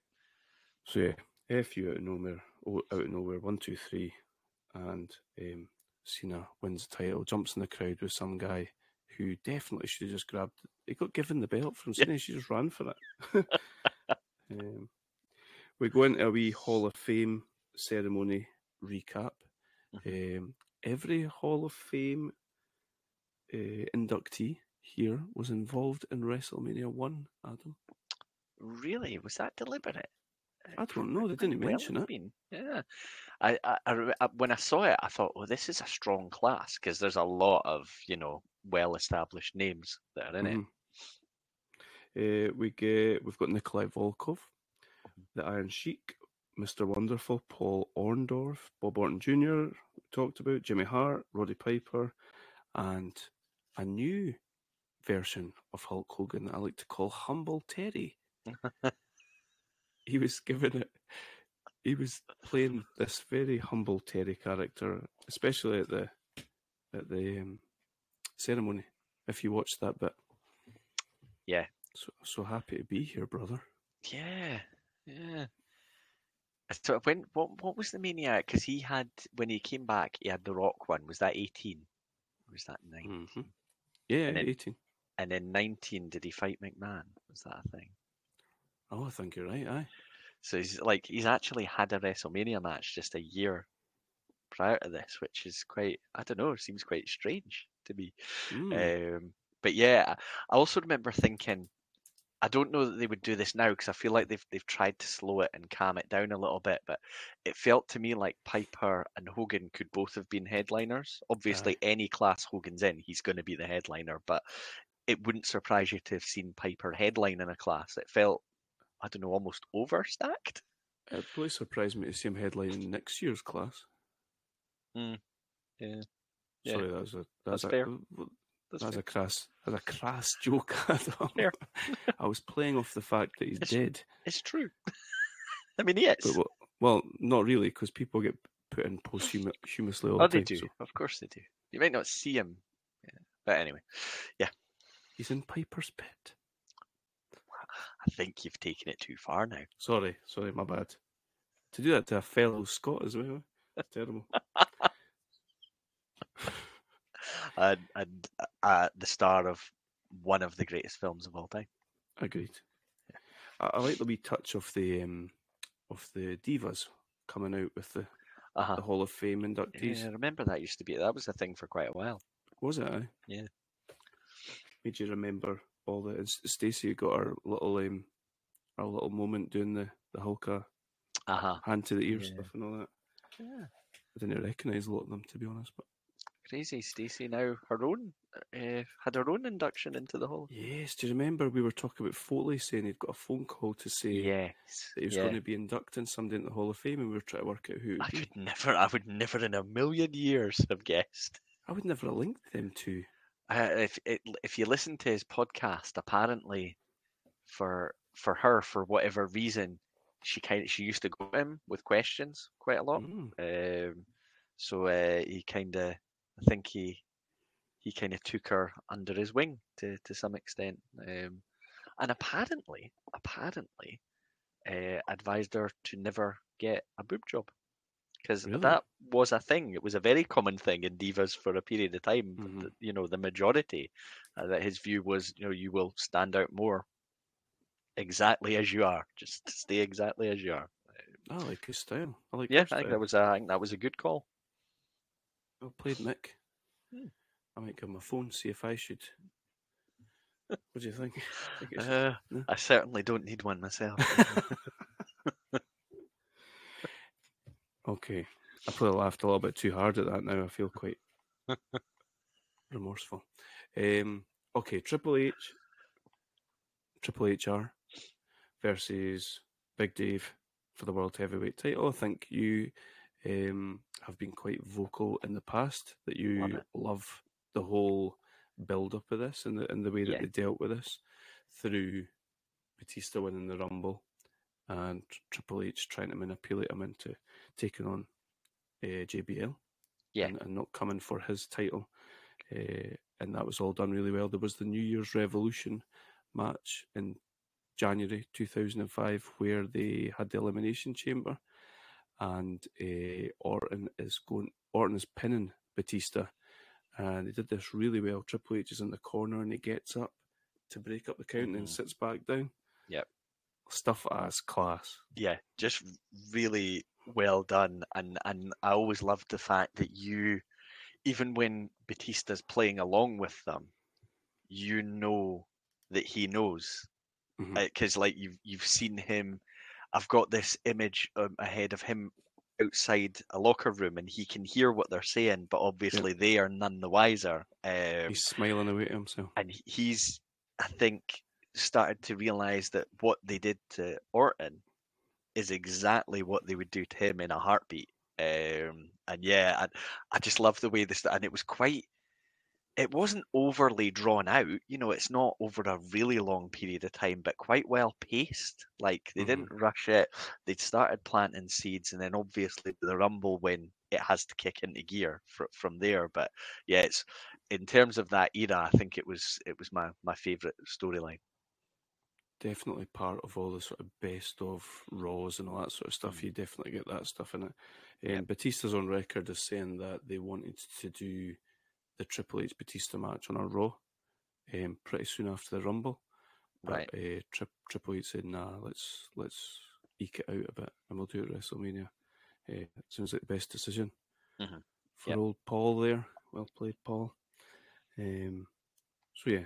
So yeah, F you out of nowhere, out of nowhere, one, two, three, and um, Cena wins the title, jumps in the crowd with some guy who definitely should have just grabbed. He got given the belt from Yeah. Cena. He should just ran for it. um, we go into a wee Hall of Fame ceremony recap. Mhm. Um, every Hall of Fame uh, inductee here was involved in WrestleMania One. Adam, Really, was that deliberate? I don't know. They didn't well mention it. been. Yeah, I, I, I, when I saw it, I thought, well, this is a strong class because there's a lot of you know well-established names that are in it. Mhm. Uh, we get we've got Nikolai Volkov, the Iron Sheik, Mr. Wonderful, Paul Orndorff, Bob Orton Jr. talked about Jimmy Hart, Roddy Piper, and a new version of Hulk Hogan that I like to call Humble Terry. he was given it. He was playing this very humble Terry character, especially at the at the um, ceremony. If you watched that bit, Yeah. So so happy to be here, brother. Yeah, yeah. So when what what was the maniac? Because he had when he came back, he had the Rock one. Was that eighteen? Was that 9 hmm Yeah, And then- eighteen. And then nineteen, did he fight McMahon? Was that a thing? Oh, I think you're right. Aye. So he's like he's actually had a WrestleMania match just a year prior to this, which is quite I don't know, seems quite strange to me. Mm. Um, but yeah, I also remember thinking, I don't know that they would do this now because I feel like they've they've tried to slow it and calm it down a little bit. But it felt to me like Piper and Hogan could both have been headliners. Uh-huh. Obviously, any class Hogan's in, he's going to be the headliner. But it wouldn't surprise you to have seen Piper headline in a class. It felt, I don't know, almost overstacked. It really surprised me to see him headlining next year's class. Hmm. Yeah, Yeah. Sorry, that was a that's, That's a fair. That's, that's a crass that's a crass joke. I was playing off the fact that he's It's- dead, it's true. I mean, yes. but well, well not really, because people get put in posthumously all Oh, the they time. do. so Of course they do. You might not see him. Yeah. But anyway, yeah. he's in Piper's pit. I think you've taken it too far now. Sorry, sorry, my bad. To do that to a fellow Scot as well, that's terrible. And, and uh, the star of one of the greatest films of all time. Agreed. I, I like the wee touch of the um, of the divas coming out with the, Uh-huh. the Hall of Fame inductees. Yeah, I remember that used to be that was a thing for quite a while. Was it? Aye? Yeah. Made you remember all the. Stacy got her little um, her little moment doing the the Hulka Uh-huh. hand to the ear Yeah. stuff and all that. Yeah. I didn't recognise a lot of them to be honest, but Crazy Stacy now her own uh, had her own induction into the hall. yes. Do you remember we were talking about Foley saying he'd got a phone call to say Yes. that he was yeah. going to be inducting somebody into the Hall of Fame, and we were trying to work out who. I would never I would never in a million years have guessed. I would never have linked them to. uh, if it, if you listen to his podcast, apparently, for for her for whatever reason, she kind of she used to go to him with questions quite a lot. Mm. Um, so uh, he kind of, I think he he kind of took her under his wing to to some extent, um, and apparently apparently uh, advised her to never get a boob job. Because Really? that was a thing. It was a very common thing in divas for a period of time. Mhm. the- you know, the majority. Uh, that his view was, you know, you will stand out more exactly as you are. Just stay exactly as you are. I like his style. I like. Yeah, I think that was a, I think that was a good call. Well played, Mick. Hmm. I might give him a phone, see if I should. what do you think? Think Uh, no? I certainly don't need one myself. okay. I probably laughed a little bit too hard at that now. I feel quite remorseful. Um, okay, Triple H, Triple HR versus Big Dave for the World Heavyweight title. I think you um, have been quite vocal in the past that you Love love the whole build up of this and the, and the way that Yeah. they dealt with this through Batista winning the Rumble and Triple H trying to manipulate him into taking on uh, JBL Yeah. and, and not coming for his title. Uh, and that was all done really well. There was the New Year's Revolution match in January 2005 where they had the Elimination Chamber and uh, Orton is going, Orton is pinning Batista and they did this really well. Triple H is in the corner and he gets up to break up the count and then Mhm. sits back down. Yep. Stuff as class. yeah, just really well done. And and I always loved the fact that you, even when Batista's playing along with them, you know that he knows because like you've you've seen him. I've got this image um, ahead of him outside a locker room, and he can hear what they're saying, but obviously they are none the wiser. Um, He's smiling away to himself. and he's I think started to realize that what they did to Orton is exactly what they would do to him in a heartbeat. Um, and yeah, I, I just love the way this and it was quite it wasn't overly drawn out. You know, it's not over a really long period of time, but quite well paced. Like they Mhm. didn't rush it. They'd started planting seeds, and then obviously the rumble when it has to kick into gear fr- from there. But yeah, it's in terms of that era, I think it was it was my my favorite storyline. definitely part of all the sort of best of Raws and all that sort of stuff. Mm. You definitely get that stuff in it. And Um, Batista's on record as saying that they wanted to do the Triple H Batista match on a Raw um, pretty soon after the Rumble. But Right. uh, Tri- Triple H said, "Nah, let's let's eke it out a bit, and we'll do it at WrestleMania." Uh, it seems like the best decision Mhm. for Yep. old Paul there. Well played, Paul. Um, so yeah,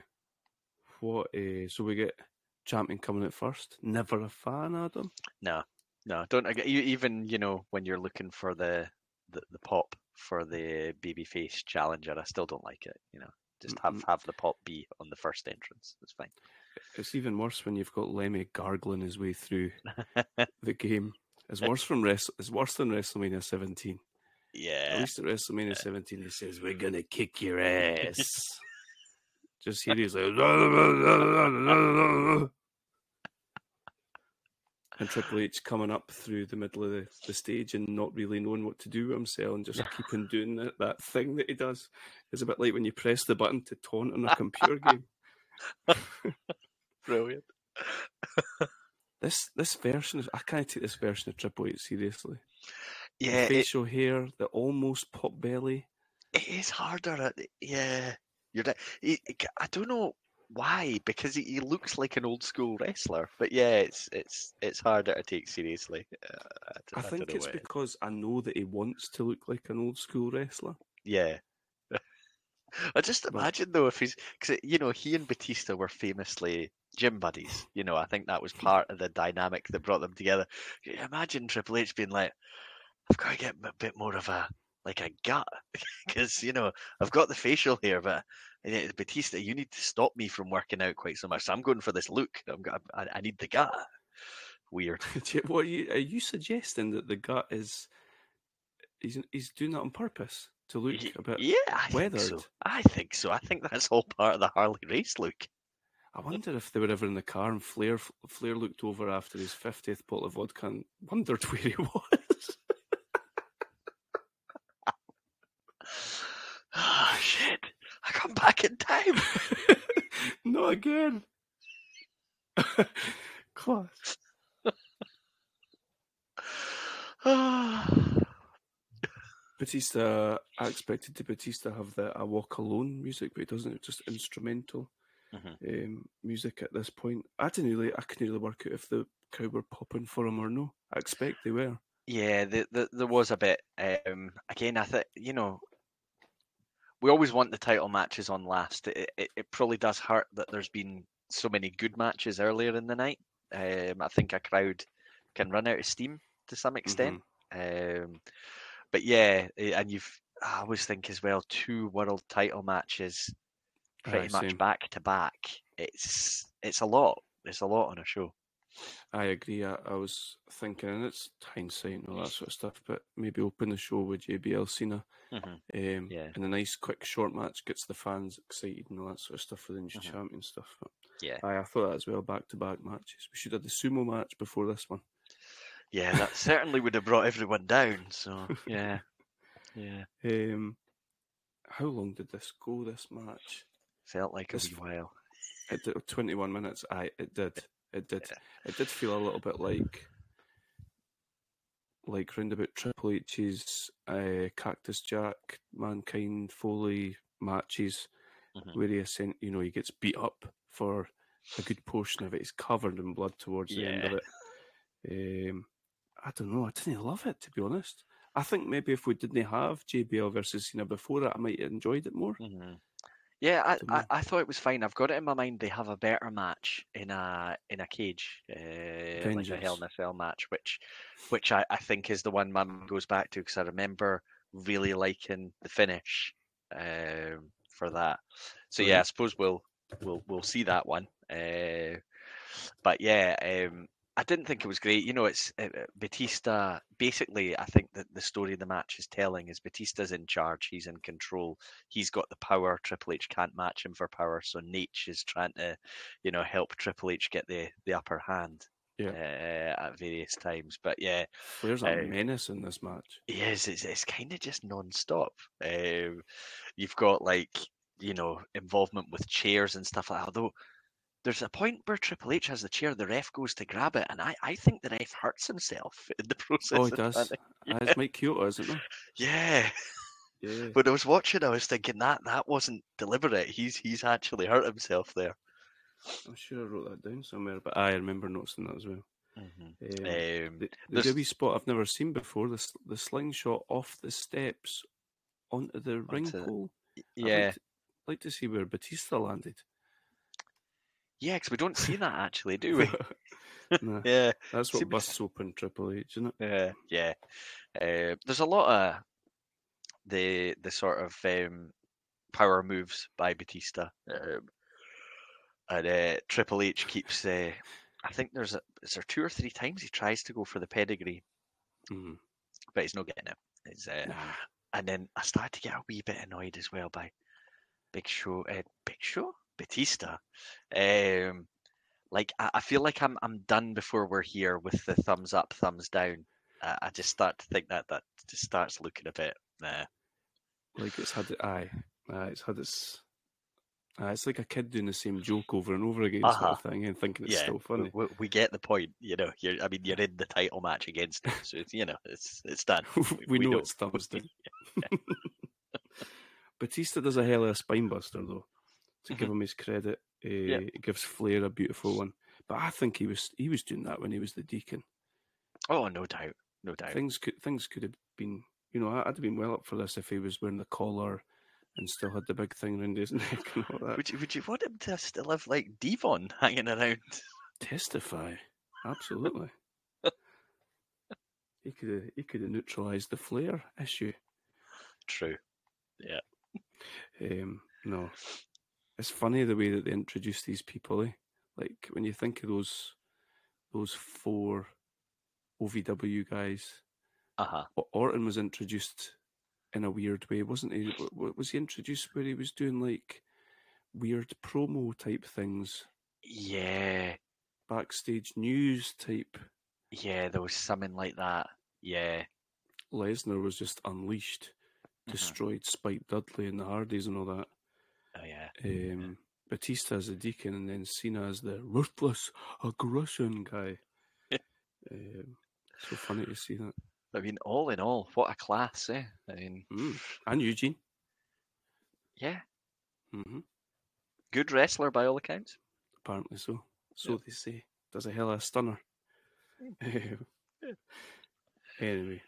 what? Uh, so we get champion coming out first. Never a fan, Adam. No, no, don't. I get- you- Even you know when you're looking for the the, the pop for the babyface challenger, I still don't like it. You know, just have Mm-mm. have the pop be on the first entrance. It's fine. It's even worse when you've got Lemmy gargling his way through the game. It's worse from Wrest- It's worse than WrestleMania 17. Yeah. At least at WrestleMania 17, he says, "We're gonna kick your ass." Just here he's like, and Triple H coming up through the middle of the, the stage and not really knowing what to do with himself and just keeping doing that, that thing that he does. It's a bit like when you press the button to taunt in a computer game. brilliant. This this version of I can't take this version of Triple H seriously. The Yeah, it, facial hair, the almost pop belly. it is harder. At, yeah, you're. right. He- he- I don't know why because he, he looks like an old school wrestler, but yeah, it's it's it's harder to take seriously. Uh, I, I think it's what it is. because I know that he wants to look like an old school wrestler. Yeah. I just imagine though if he's because you know he and Batista were famously gym buddies. You know, I think that was part of the dynamic that brought them together. Imagine Triple H being like, "I've got to get a bit more of a like a gut because you know I've got the facial hair, but eh, Batista, you need to stop me from working out quite so much. So I'm going for this look. I'm, I, I need the gut." Weird. What are you, are you suggesting that the gut is he's he's doing that on purpose to look a bit? yeah, I think so. weathered. I think so. I think that's all part of the Harley Race look. I wonder if they were ever in the car and Flair Flair looked over after his fiftieth bottle of vodka and wondered where he was. Ah, shit. I come back in time. Not again. Class. Batista, I expected the Batista have the I Walk Alone music, but he doesn't. It's just instrumental Mhm. um, music at this point. I didn't really, I couldn't really work out if the crowd were popping for him or no. I expect they were. yeah, the, the, there was a bit. Um, again, I think, you know, we always want the title matches on last. It, it, it probably does hurt that there's been so many good matches earlier in the night. Um, I think a crowd can run out of steam to some extent. Um, but yeah, eh, and you've, I always think as well, two world title matches pretty much back to back. It's it's a lot. It's a lot on a show. I agree. I, I was thinking, and it's hindsight and all that sort of stuff, but maybe open the show with JBL Cena. Mhm. Um, Yeah. And a nice, quick, short match gets the fans excited and all that sort of stuff for the new Mhm. champion stuff. But Yeah. aye, I thought that as well, back to back matches. We should have the sumo match before this one. Yeah, that certainly would have brought everyone down. So yeah, yeah, Um, how long did this go, this match? felt like a wee while. It did, 21 minutes. Aye, it did. It did. Yeah. It did feel a little bit like like round about Triple H's uh, Cactus Jack, Mankind, Foley matches, Mhm. where he ascent, you know, he gets beat up for a good portion of it. He's covered in blood towards the end of it. Um, I don't know. I didn't love it to be honest. I think maybe if we didn't have JBL versus Cena before it, I might have enjoyed it more. Mhm. Yeah, I, I. I thought it was fine. I've got it in my mind. They have a better match in a in a cage, uh, like a Hell in a Cell match, which which I, I think is the one my mind goes back to because I remember really liking the finish um, for that. So yeah, I suppose we'll we'll we'll see that one. Uh, but yeah, um, I didn't think it was great. You know, it's uh, Batista. Basically, I think that the story the match is telling is Batista's in charge. He's in control. He's got the power. Triple H can't match him for power. So Nate is trying to, you know, help Triple H get the the upper hand. Yeah. Uh, at various times, but yeah, Flair's a Uh, menace in this match. Yes. It's, it's kind of just non-stop. Um, you've got like you know involvement with chairs and stuff like that. Although there's a point where Triple H has the chair, the ref goes to grab it, and I, I think the ref hurts himself in the process. Oh, he does. trying to- Ah, it's Mike Chioda, isn't it? Yeah. Yeah. When I was watching, I was thinking that that wasn't deliberate. He's he's actually hurt himself there. I'm sure I wrote that down somewhere, but I remember noticing that as well. Um, Um, the the there's- Dewey spot I've never seen before, the, the slingshot off the steps onto the ring Onto the- pole. I'd yeah, Like to, like to see where Batista landed. Yeah, because we don't see that actually, do we? Nah, yeah. that's what busts open Triple H, isn't it? Yeah, yeah. Uh, there's a lot of the the sort of um, power moves by Batista, um, and uh, Triple H keeps. Uh, I think there's a is there two or three times he tries to go for the pedigree, Mhm. but he's not getting it. It's, uh, and then I started to get a wee bit annoyed as well by Big Show. Uh, Big Show, Batista. Um, like I, I feel like I'm I'm done before we're here with the thumbs up, thumbs down. Uh, I just start to think that that just starts looking a bit. Nah. Like it's had aye, aye, it's had its. Aye, it's like a kid doing the same joke over and over again, Uh-huh. of thing, and thinking it's yeah, still funny. We, we get the point. You know, you're. I mean, you're in the title match against him, so it's, you know, it's it's done. we, know know. it's thumbs down. Batista does a hell of a spine buster though. To give him his credit, uh, he gives Flair a beautiful one. But I think he was he was doing that when he was the Deacon. Oh, no doubt, no doubt. Things could things could have been, you know, I'd have been well up for this if he was wearing the collar and still had the big thing around his neck and all that. Would you would you want him to still have like D-Von hanging around? Testify, absolutely. he could have he could have neutralised the Flair issue. True. Yeah. Um, no, it's funny the way that they introduce these people. Eh? Like when you think of those those four OVW guys, Uh huh. O- Orton was introduced in a weird way, wasn't he? Was he introduced where he was doing like weird promo type things, Yeah. backstage news type? Yeah, there was something like that. Yeah. Lesnar was just unleashed, Mhm. destroyed Spike Dudley and the Hardys and all that. Yeah. Um, Batista as the Deacon, and then Cena as the ruthless aggression guy. um, so funny to see that. I mean, all in all, what a class, eh? I mean, Mm. And Eugene. yeah, Mm-hmm. good wrestler by all accounts. Apparently so. So Yeah. they say. Does a hell of a stunner. Um, anyway.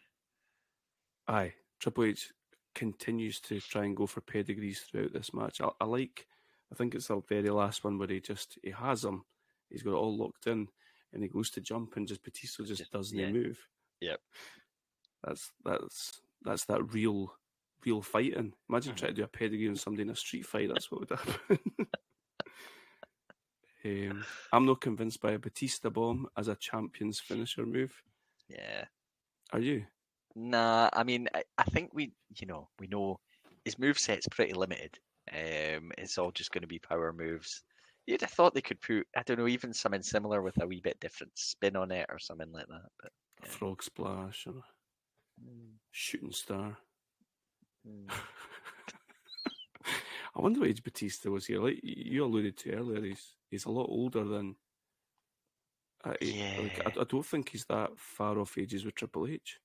Aye. Triple H continues to try and go for pedigrees throughout this match. I, I like, I think it's the very last one where he just, he has them. He's got it all locked in and he goes to jump and just Batista just Just- doesn't yeah. move. Yep. That's, that's, that's that real, real fighting. Imagine Mhm. trying to do a pedigree on somebody in a street fight. That's what would happen. um, I'm not convinced by a Batista bomb as a champion's finisher move. Yeah. Are you? Nah, I mean, I, I think we, you know, we know his move moveset's pretty limited. Um, it's all just going to be power moves. You'd have thought they could put, I don't know, even something similar with a wee bit different spin on it or something like that. But Yeah. frog splash or mm, shooting star. mm. I wonder what age Batista was here. Like you alluded to earlier, he's he's a lot older than. Uh, he- like, I, Yeah. I don't think he's that far off ages with Triple H.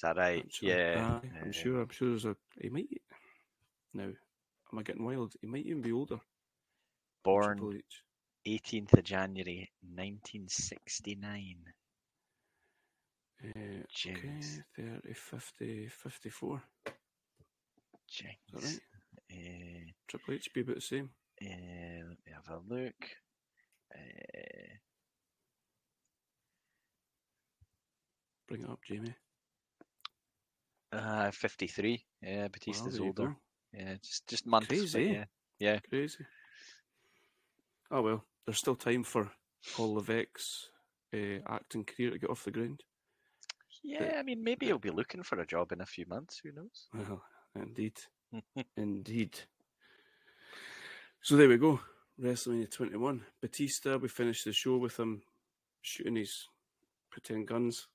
is that right? actually. Yeah. Aye, I'm uh, sure. I'm sure there's a. He might. Now, am I getting wild? He might even be older. Born 18th of January 1969. Uh, okay, 30, 50, 54. Jinx. Is that right? Uh, Triple H be about the same. uh, let me have a look. Uh, Bring it up, Jamie. Uh, 53. Yeah, Batista's there older. Yeah, just just months. Crazy? Yeah, yeah. Crazy. Oh well, there's still time for Paul Levesque's uh, acting career to get off the ground. Yeah, I mean, maybe he'll be looking for a job in a few months. Who knows? Well, indeed, indeed. So there we go. WrestleMania 21. Batista, we finished the show with him shooting his pretend guns.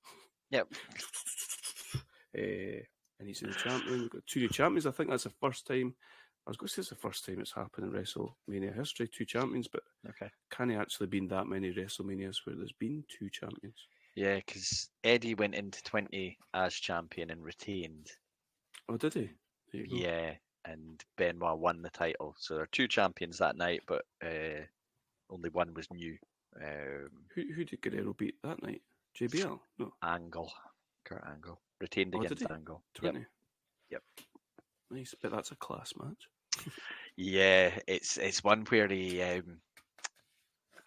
Yep. Uh, and he's a new champion. We've got two new champions. I think that's the first time. I was going to say it's the first time it's happened in WrestleMania history, two champions, but Okay. can it actually been that many WrestleManias where there's been two champions? Yeah, because Eddie went into 20 as champion and retained. Oh, did he? There you go. Yeah, and Benoit won the title. So there are two champions that night, but uh, only one was new. Um, Who, who did Guerrero beat that night? JBL? No, Angle, Kurt Angle, retained Oh, against? Angle. 20. Yep. Nice, but that's a class match. Yeah, it's it's one where he um,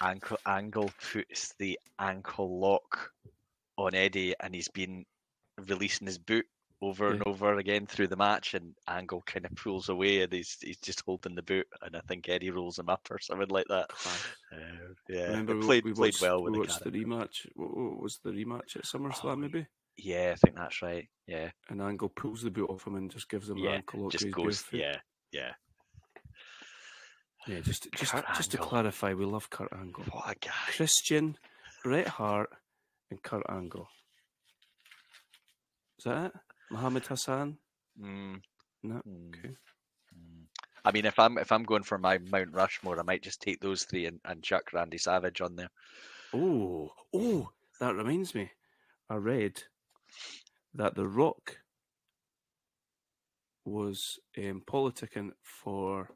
ankle angle puts the ankle lock on Eddie, and he's been releasing his boot over and over again through the match, and Angle kind of pulls away, and he's he's just holding the boot, and I think Eddie rolls him up or something like that. Uh, yeah, Remember, we- played we played well with we the watched the character. rematch. What, what was the rematch at SummerSlam, Oh, maybe? Yeah, I think that's right. Yeah, And Angle pulls the boot off him and just gives him an yeah, ankle lock to just goes. Yeah, yeah. Yeah, just just Kurt just to clarify, we love Kurt Angle. What a guy. Christian, Bret Hart, and Kurt Angle. Is that it? Muhammad Hassan? Mm, No. mm, Okay. mm. I mean, if I'm if I'm going for my Mount Rushmore, I might just take those three and, and chuck Randy Savage on there. Oh, oh, that reminds me. I read that The Rock was um, politicking for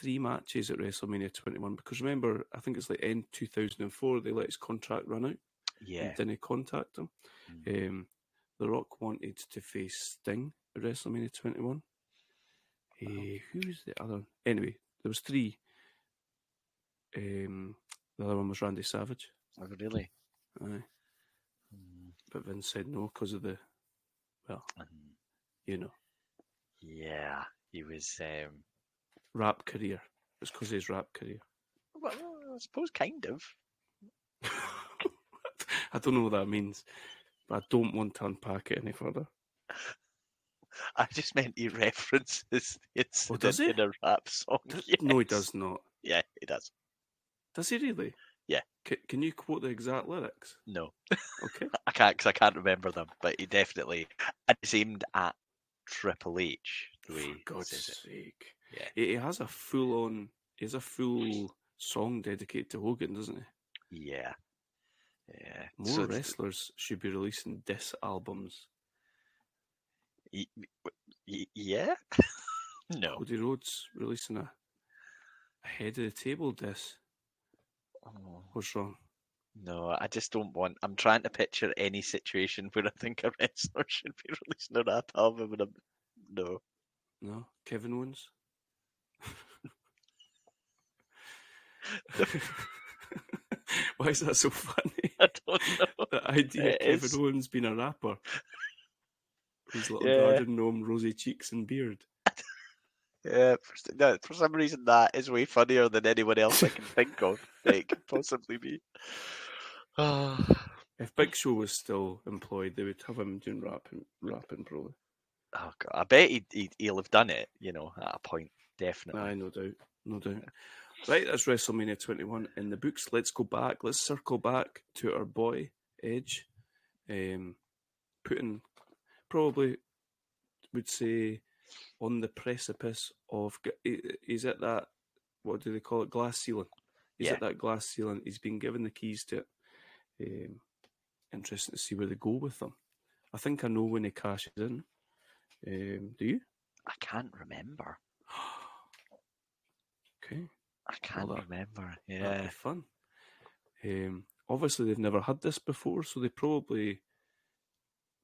three matches at WrestleMania 21 because remember, I think it's like end 2004, they let his contract run out Yeah. and didn't contact him. Um, the Rock wanted to face Sting at WrestleMania 21. Uh, who's the other? Anyway, there was three. Um, the other one was Randy Savage. Oh, really? Aye. But Vince said no because of the, well, mm. you know, Yeah, he was. Um, rap career. It's because of his rap career. well, I suppose kind of. I don't know what that means, but I don't want to unpack it any further. I just meant he references the incident does he? in a rap song. Does- No, he does not. Yeah, he does. Does he really? Yeah. C- can you quote the exact lyrics? No, Okay. I can't because I can't remember them. But he definitely. And it's aimed at Triple H. For God's sake. Yeah. He, has a full on, he has a full song dedicated to Hogan, doesn't he? Yeah. Yeah. More So th- wrestlers should be releasing diss albums. y- y- yeah. no. Cody Rhodes releasing a, a head of the table diss. Oh, What's wrong? No, I just don't want. I'm trying to picture any situation where I think a wrestler should be releasing a rap album, and I'm no. No? Kevin Owens? Why is that so funny? I don't know. The idea It of Kevin is. Owens being a rapper. His little Yeah. garden gnome, rosy cheeks and beard. Yeah, for, no, for some reason that is way funnier than anyone else I can think of. It could possibly be. If Big Show was still employed, they would have him doing rapping, rapping probably. oh God, I bet he'd, he'd, he'll have done it. You know, at a point, definitely. Aye, no doubt, no doubt. Right, that's WrestleMania 21 in the books. Let's go back. Let's circle back to our boy Edge, um, putting probably would say on the precipice of. is it that. What do they call it? Glass ceiling. Is Yeah. at that glass ceiling. He's been given the keys to it. Um, interesting to see where they go with them. I think I know when he cashes in. Um, do you? I can't remember. Okay. I can't that- remember. That'd Yeah. be fun. Um, obviously, they've never had this before, so they probably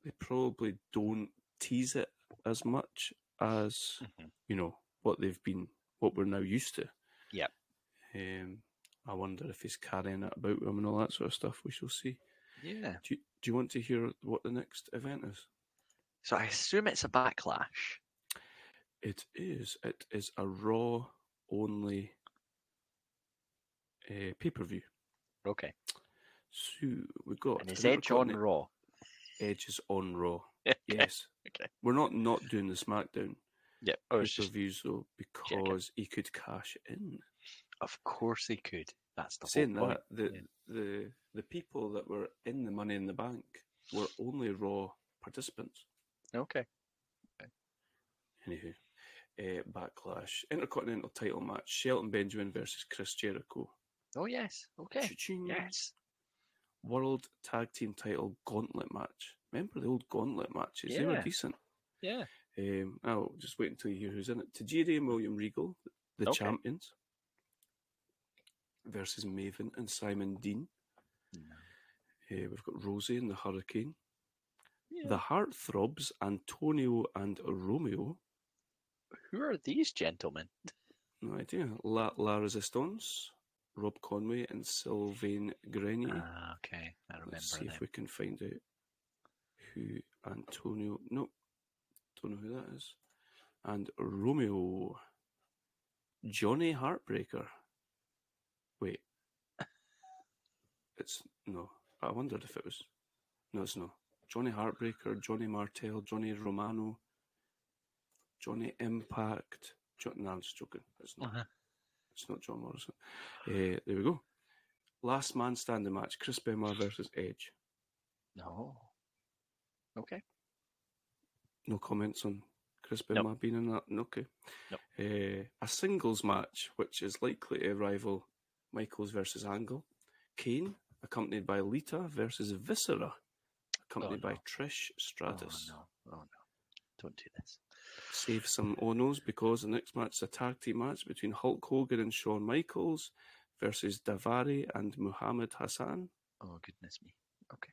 they probably don't tease it as much as Mhm. you know what they've been, what we're now used to. Yeah. Um, I wonder if he's carrying it about with him and all that sort of stuff. We shall see. Yeah. Do you, do you want to hear what the next event is? So I assume it's a backlash. It is. It is a Raw only uh, pay per view. Okay. So we got. And is Edge on any- Raw? Edge is on Raw. Okay. Yes. Okay. We're not not doing the SmackDown Yeah. Oh, it's just, views though because he could cash in. of course he could. That's the Saying whole point. that, the yeah. the the people that were in the Money in the Bank were only Raw participants. Okay. Anywho, uh, backlash intercontinental title match: Shelton Benjamin versus Chris Jericho. Oh yes. Okay. Cha-ching. Yes. World Tag Team Title Gauntlet match. Remember the old Gauntlet matches? They were decent. Yeah. Um, I'll just wait until you hear who's in it. Tajiri and William Regal, the Okay. champions, versus Maven and Simon Dean. No. Uh, we've got Rosie and the Hurricane. Yeah. The Heartthrobs, Antonio and Romeo. Who are these gentlemen? No idea. La, La Resistance, Rob Conway and Sylvain Grenier. Ah, okay. I remember Let's see them. if we can find out who Antonio. no, don't know who that is. And Romeo, Johnny Heartbreaker. Wait, it's no. I wondered if it was. No, it's no. Johnny Heartbreaker, Johnny Martel, Johnny Romano, Johnny Impact. John, no, I'm just joking. It's not. Uh-huh. It's not John Morrison. Uh, there we go. Last man standing match: Chris Benoit versus Edge. No. Okay. No comments on Chris Nope. Benoit being in that. No, Okay. Nope. Uh, a singles match, which is likely to rival Michaels versus Angle. Kane, accompanied by Lita versus Viscera, accompanied by no. Trish Stratus. Oh no. Oh no. Don't do this. Save some onos because the next match is a tag team match between Hulk Hogan and Shawn Michaels versus Daivari and Muhammad Hassan. Oh goodness me. Okay.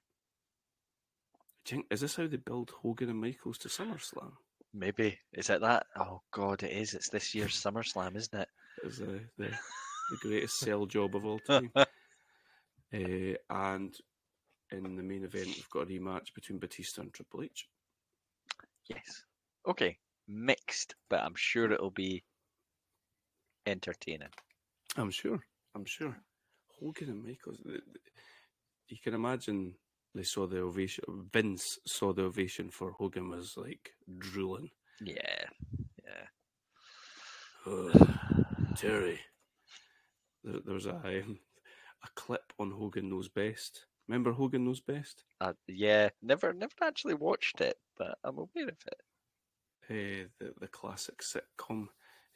Do you think- Is this how they build Hogan and Michaels to SummerSlam? Maybe. Is it that? Oh god, it is. It's this year's SummerSlam, isn't it? it? Is uh, the the greatest sell job of all time. uh, and in the main event, we've got a rematch between Batista and Triple H. Yes. Okay. Mixed, but I'm sure it'll be entertaining. I'm sure. I'm sure. Hogan and Michaels. You can imagine they saw the ovation. Vince saw the ovation for Hogan was like drooling. Yeah. Yeah. Ugh, Terry. There, there was a um, a clip on Hogan Knows Best. Remember Hogan Knows Best? Uh, yeah. Never never actually watched it, but I'm aware of it. uh, the the classic sitcom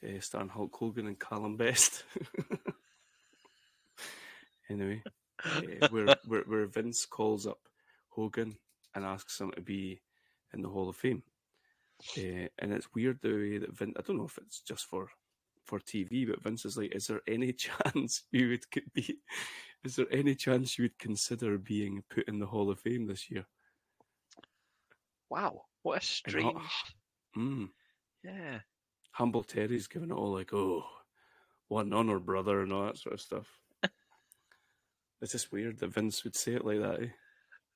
uh, starring Hulk Hogan and Calum Best. anyway, uh, where, where where Vince calls up Hogan and asks him to be in the Hall of Fame, uh, and it's weird the way that Vince. I don't know if it's just for for TV, but Vince is like, "Is there any chance you would could be? Is there any chance you would consider being put in the Hall of Fame this year?" Wow. What a strange mm. Yeah. Humble Terry's giving it all like, oh, what an honour, brother, and all that sort of stuff. it's just weird that Vince would say it like that. Eh?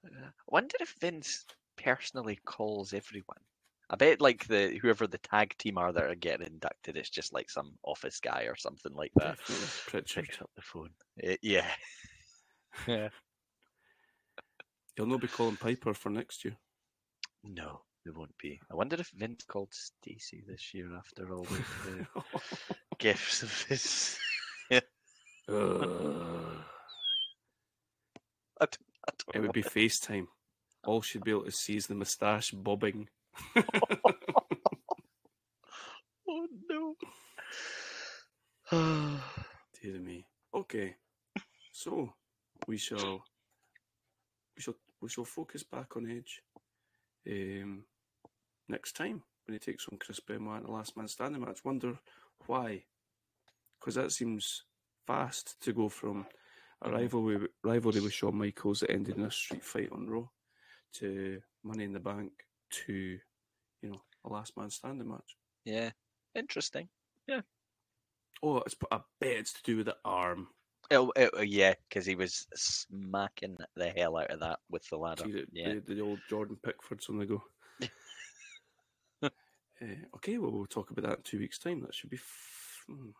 I wonder if Vince personally calls everyone. I bet like the whoever the tag team are that are getting inducted, it's just like some office guy or something like that. Pritchard. Picks up the phone. Eh, yeah. Yeah. He'll not be calling Piper for next year. No, there won't be. I wonder if Vince called Stacy this year after all the, gifts of his. Ugh. I don't, I don't it would be FaceTime. All she'd be able to see is the moustache bobbing. Oh no. Dear me. Okay. So we shall we shall we shall focus back on Edge um, next time when he takes on Chris Benoit in the last man standing match. Wonder why? Because that seems fast to go from a Mhm. rivalry rivalry with Shawn Michaels that ended in a street fight on Raw to Money in the Bank to you know a last man standing match. yeah. Interesting. Yeah. Oh, it's I bet it's to do with the arm. Oh, oh, yeah, because he was smacking the hell out of that with the ladder. The, yeah. the, the old Jordan Pickfords on the go. uh, okay, well, we'll talk about that in two weeks' time. That should be f- hmm,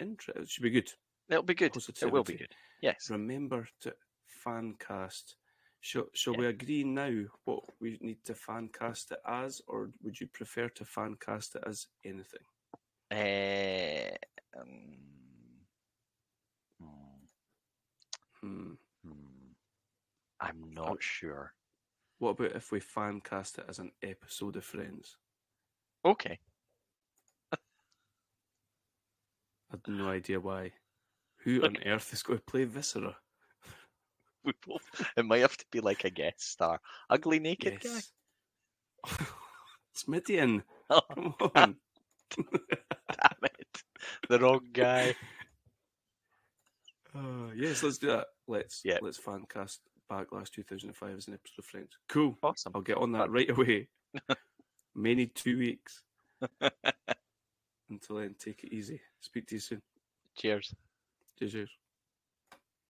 interesting. It should be good. It'll be good. It will be good. Yes. Remember to fan cast. Shall, shall Yeah. we agree now what we need to fan cast it as, or would you prefer to fan cast it as anything? Uh, um, hmm, Hmm. hmm. I'm not sure. What about if we fan cast it as an episode of Friends? Okay. I had no idea why. Who on earth is going to play Viscera? We both, it might have to be like a guest star. Ugly naked Yes. it's Midian. guy. Oh, Come on. damn it. The wrong guy. Uh, yes, let's do that. Let's Yeah. let's fan cast Backlash 2005 as an episode of Friends. Cool. Awesome. I'll get on that right away. May need two weeks. Until then, take it easy. Speak to you soon. Cheers. Cheers.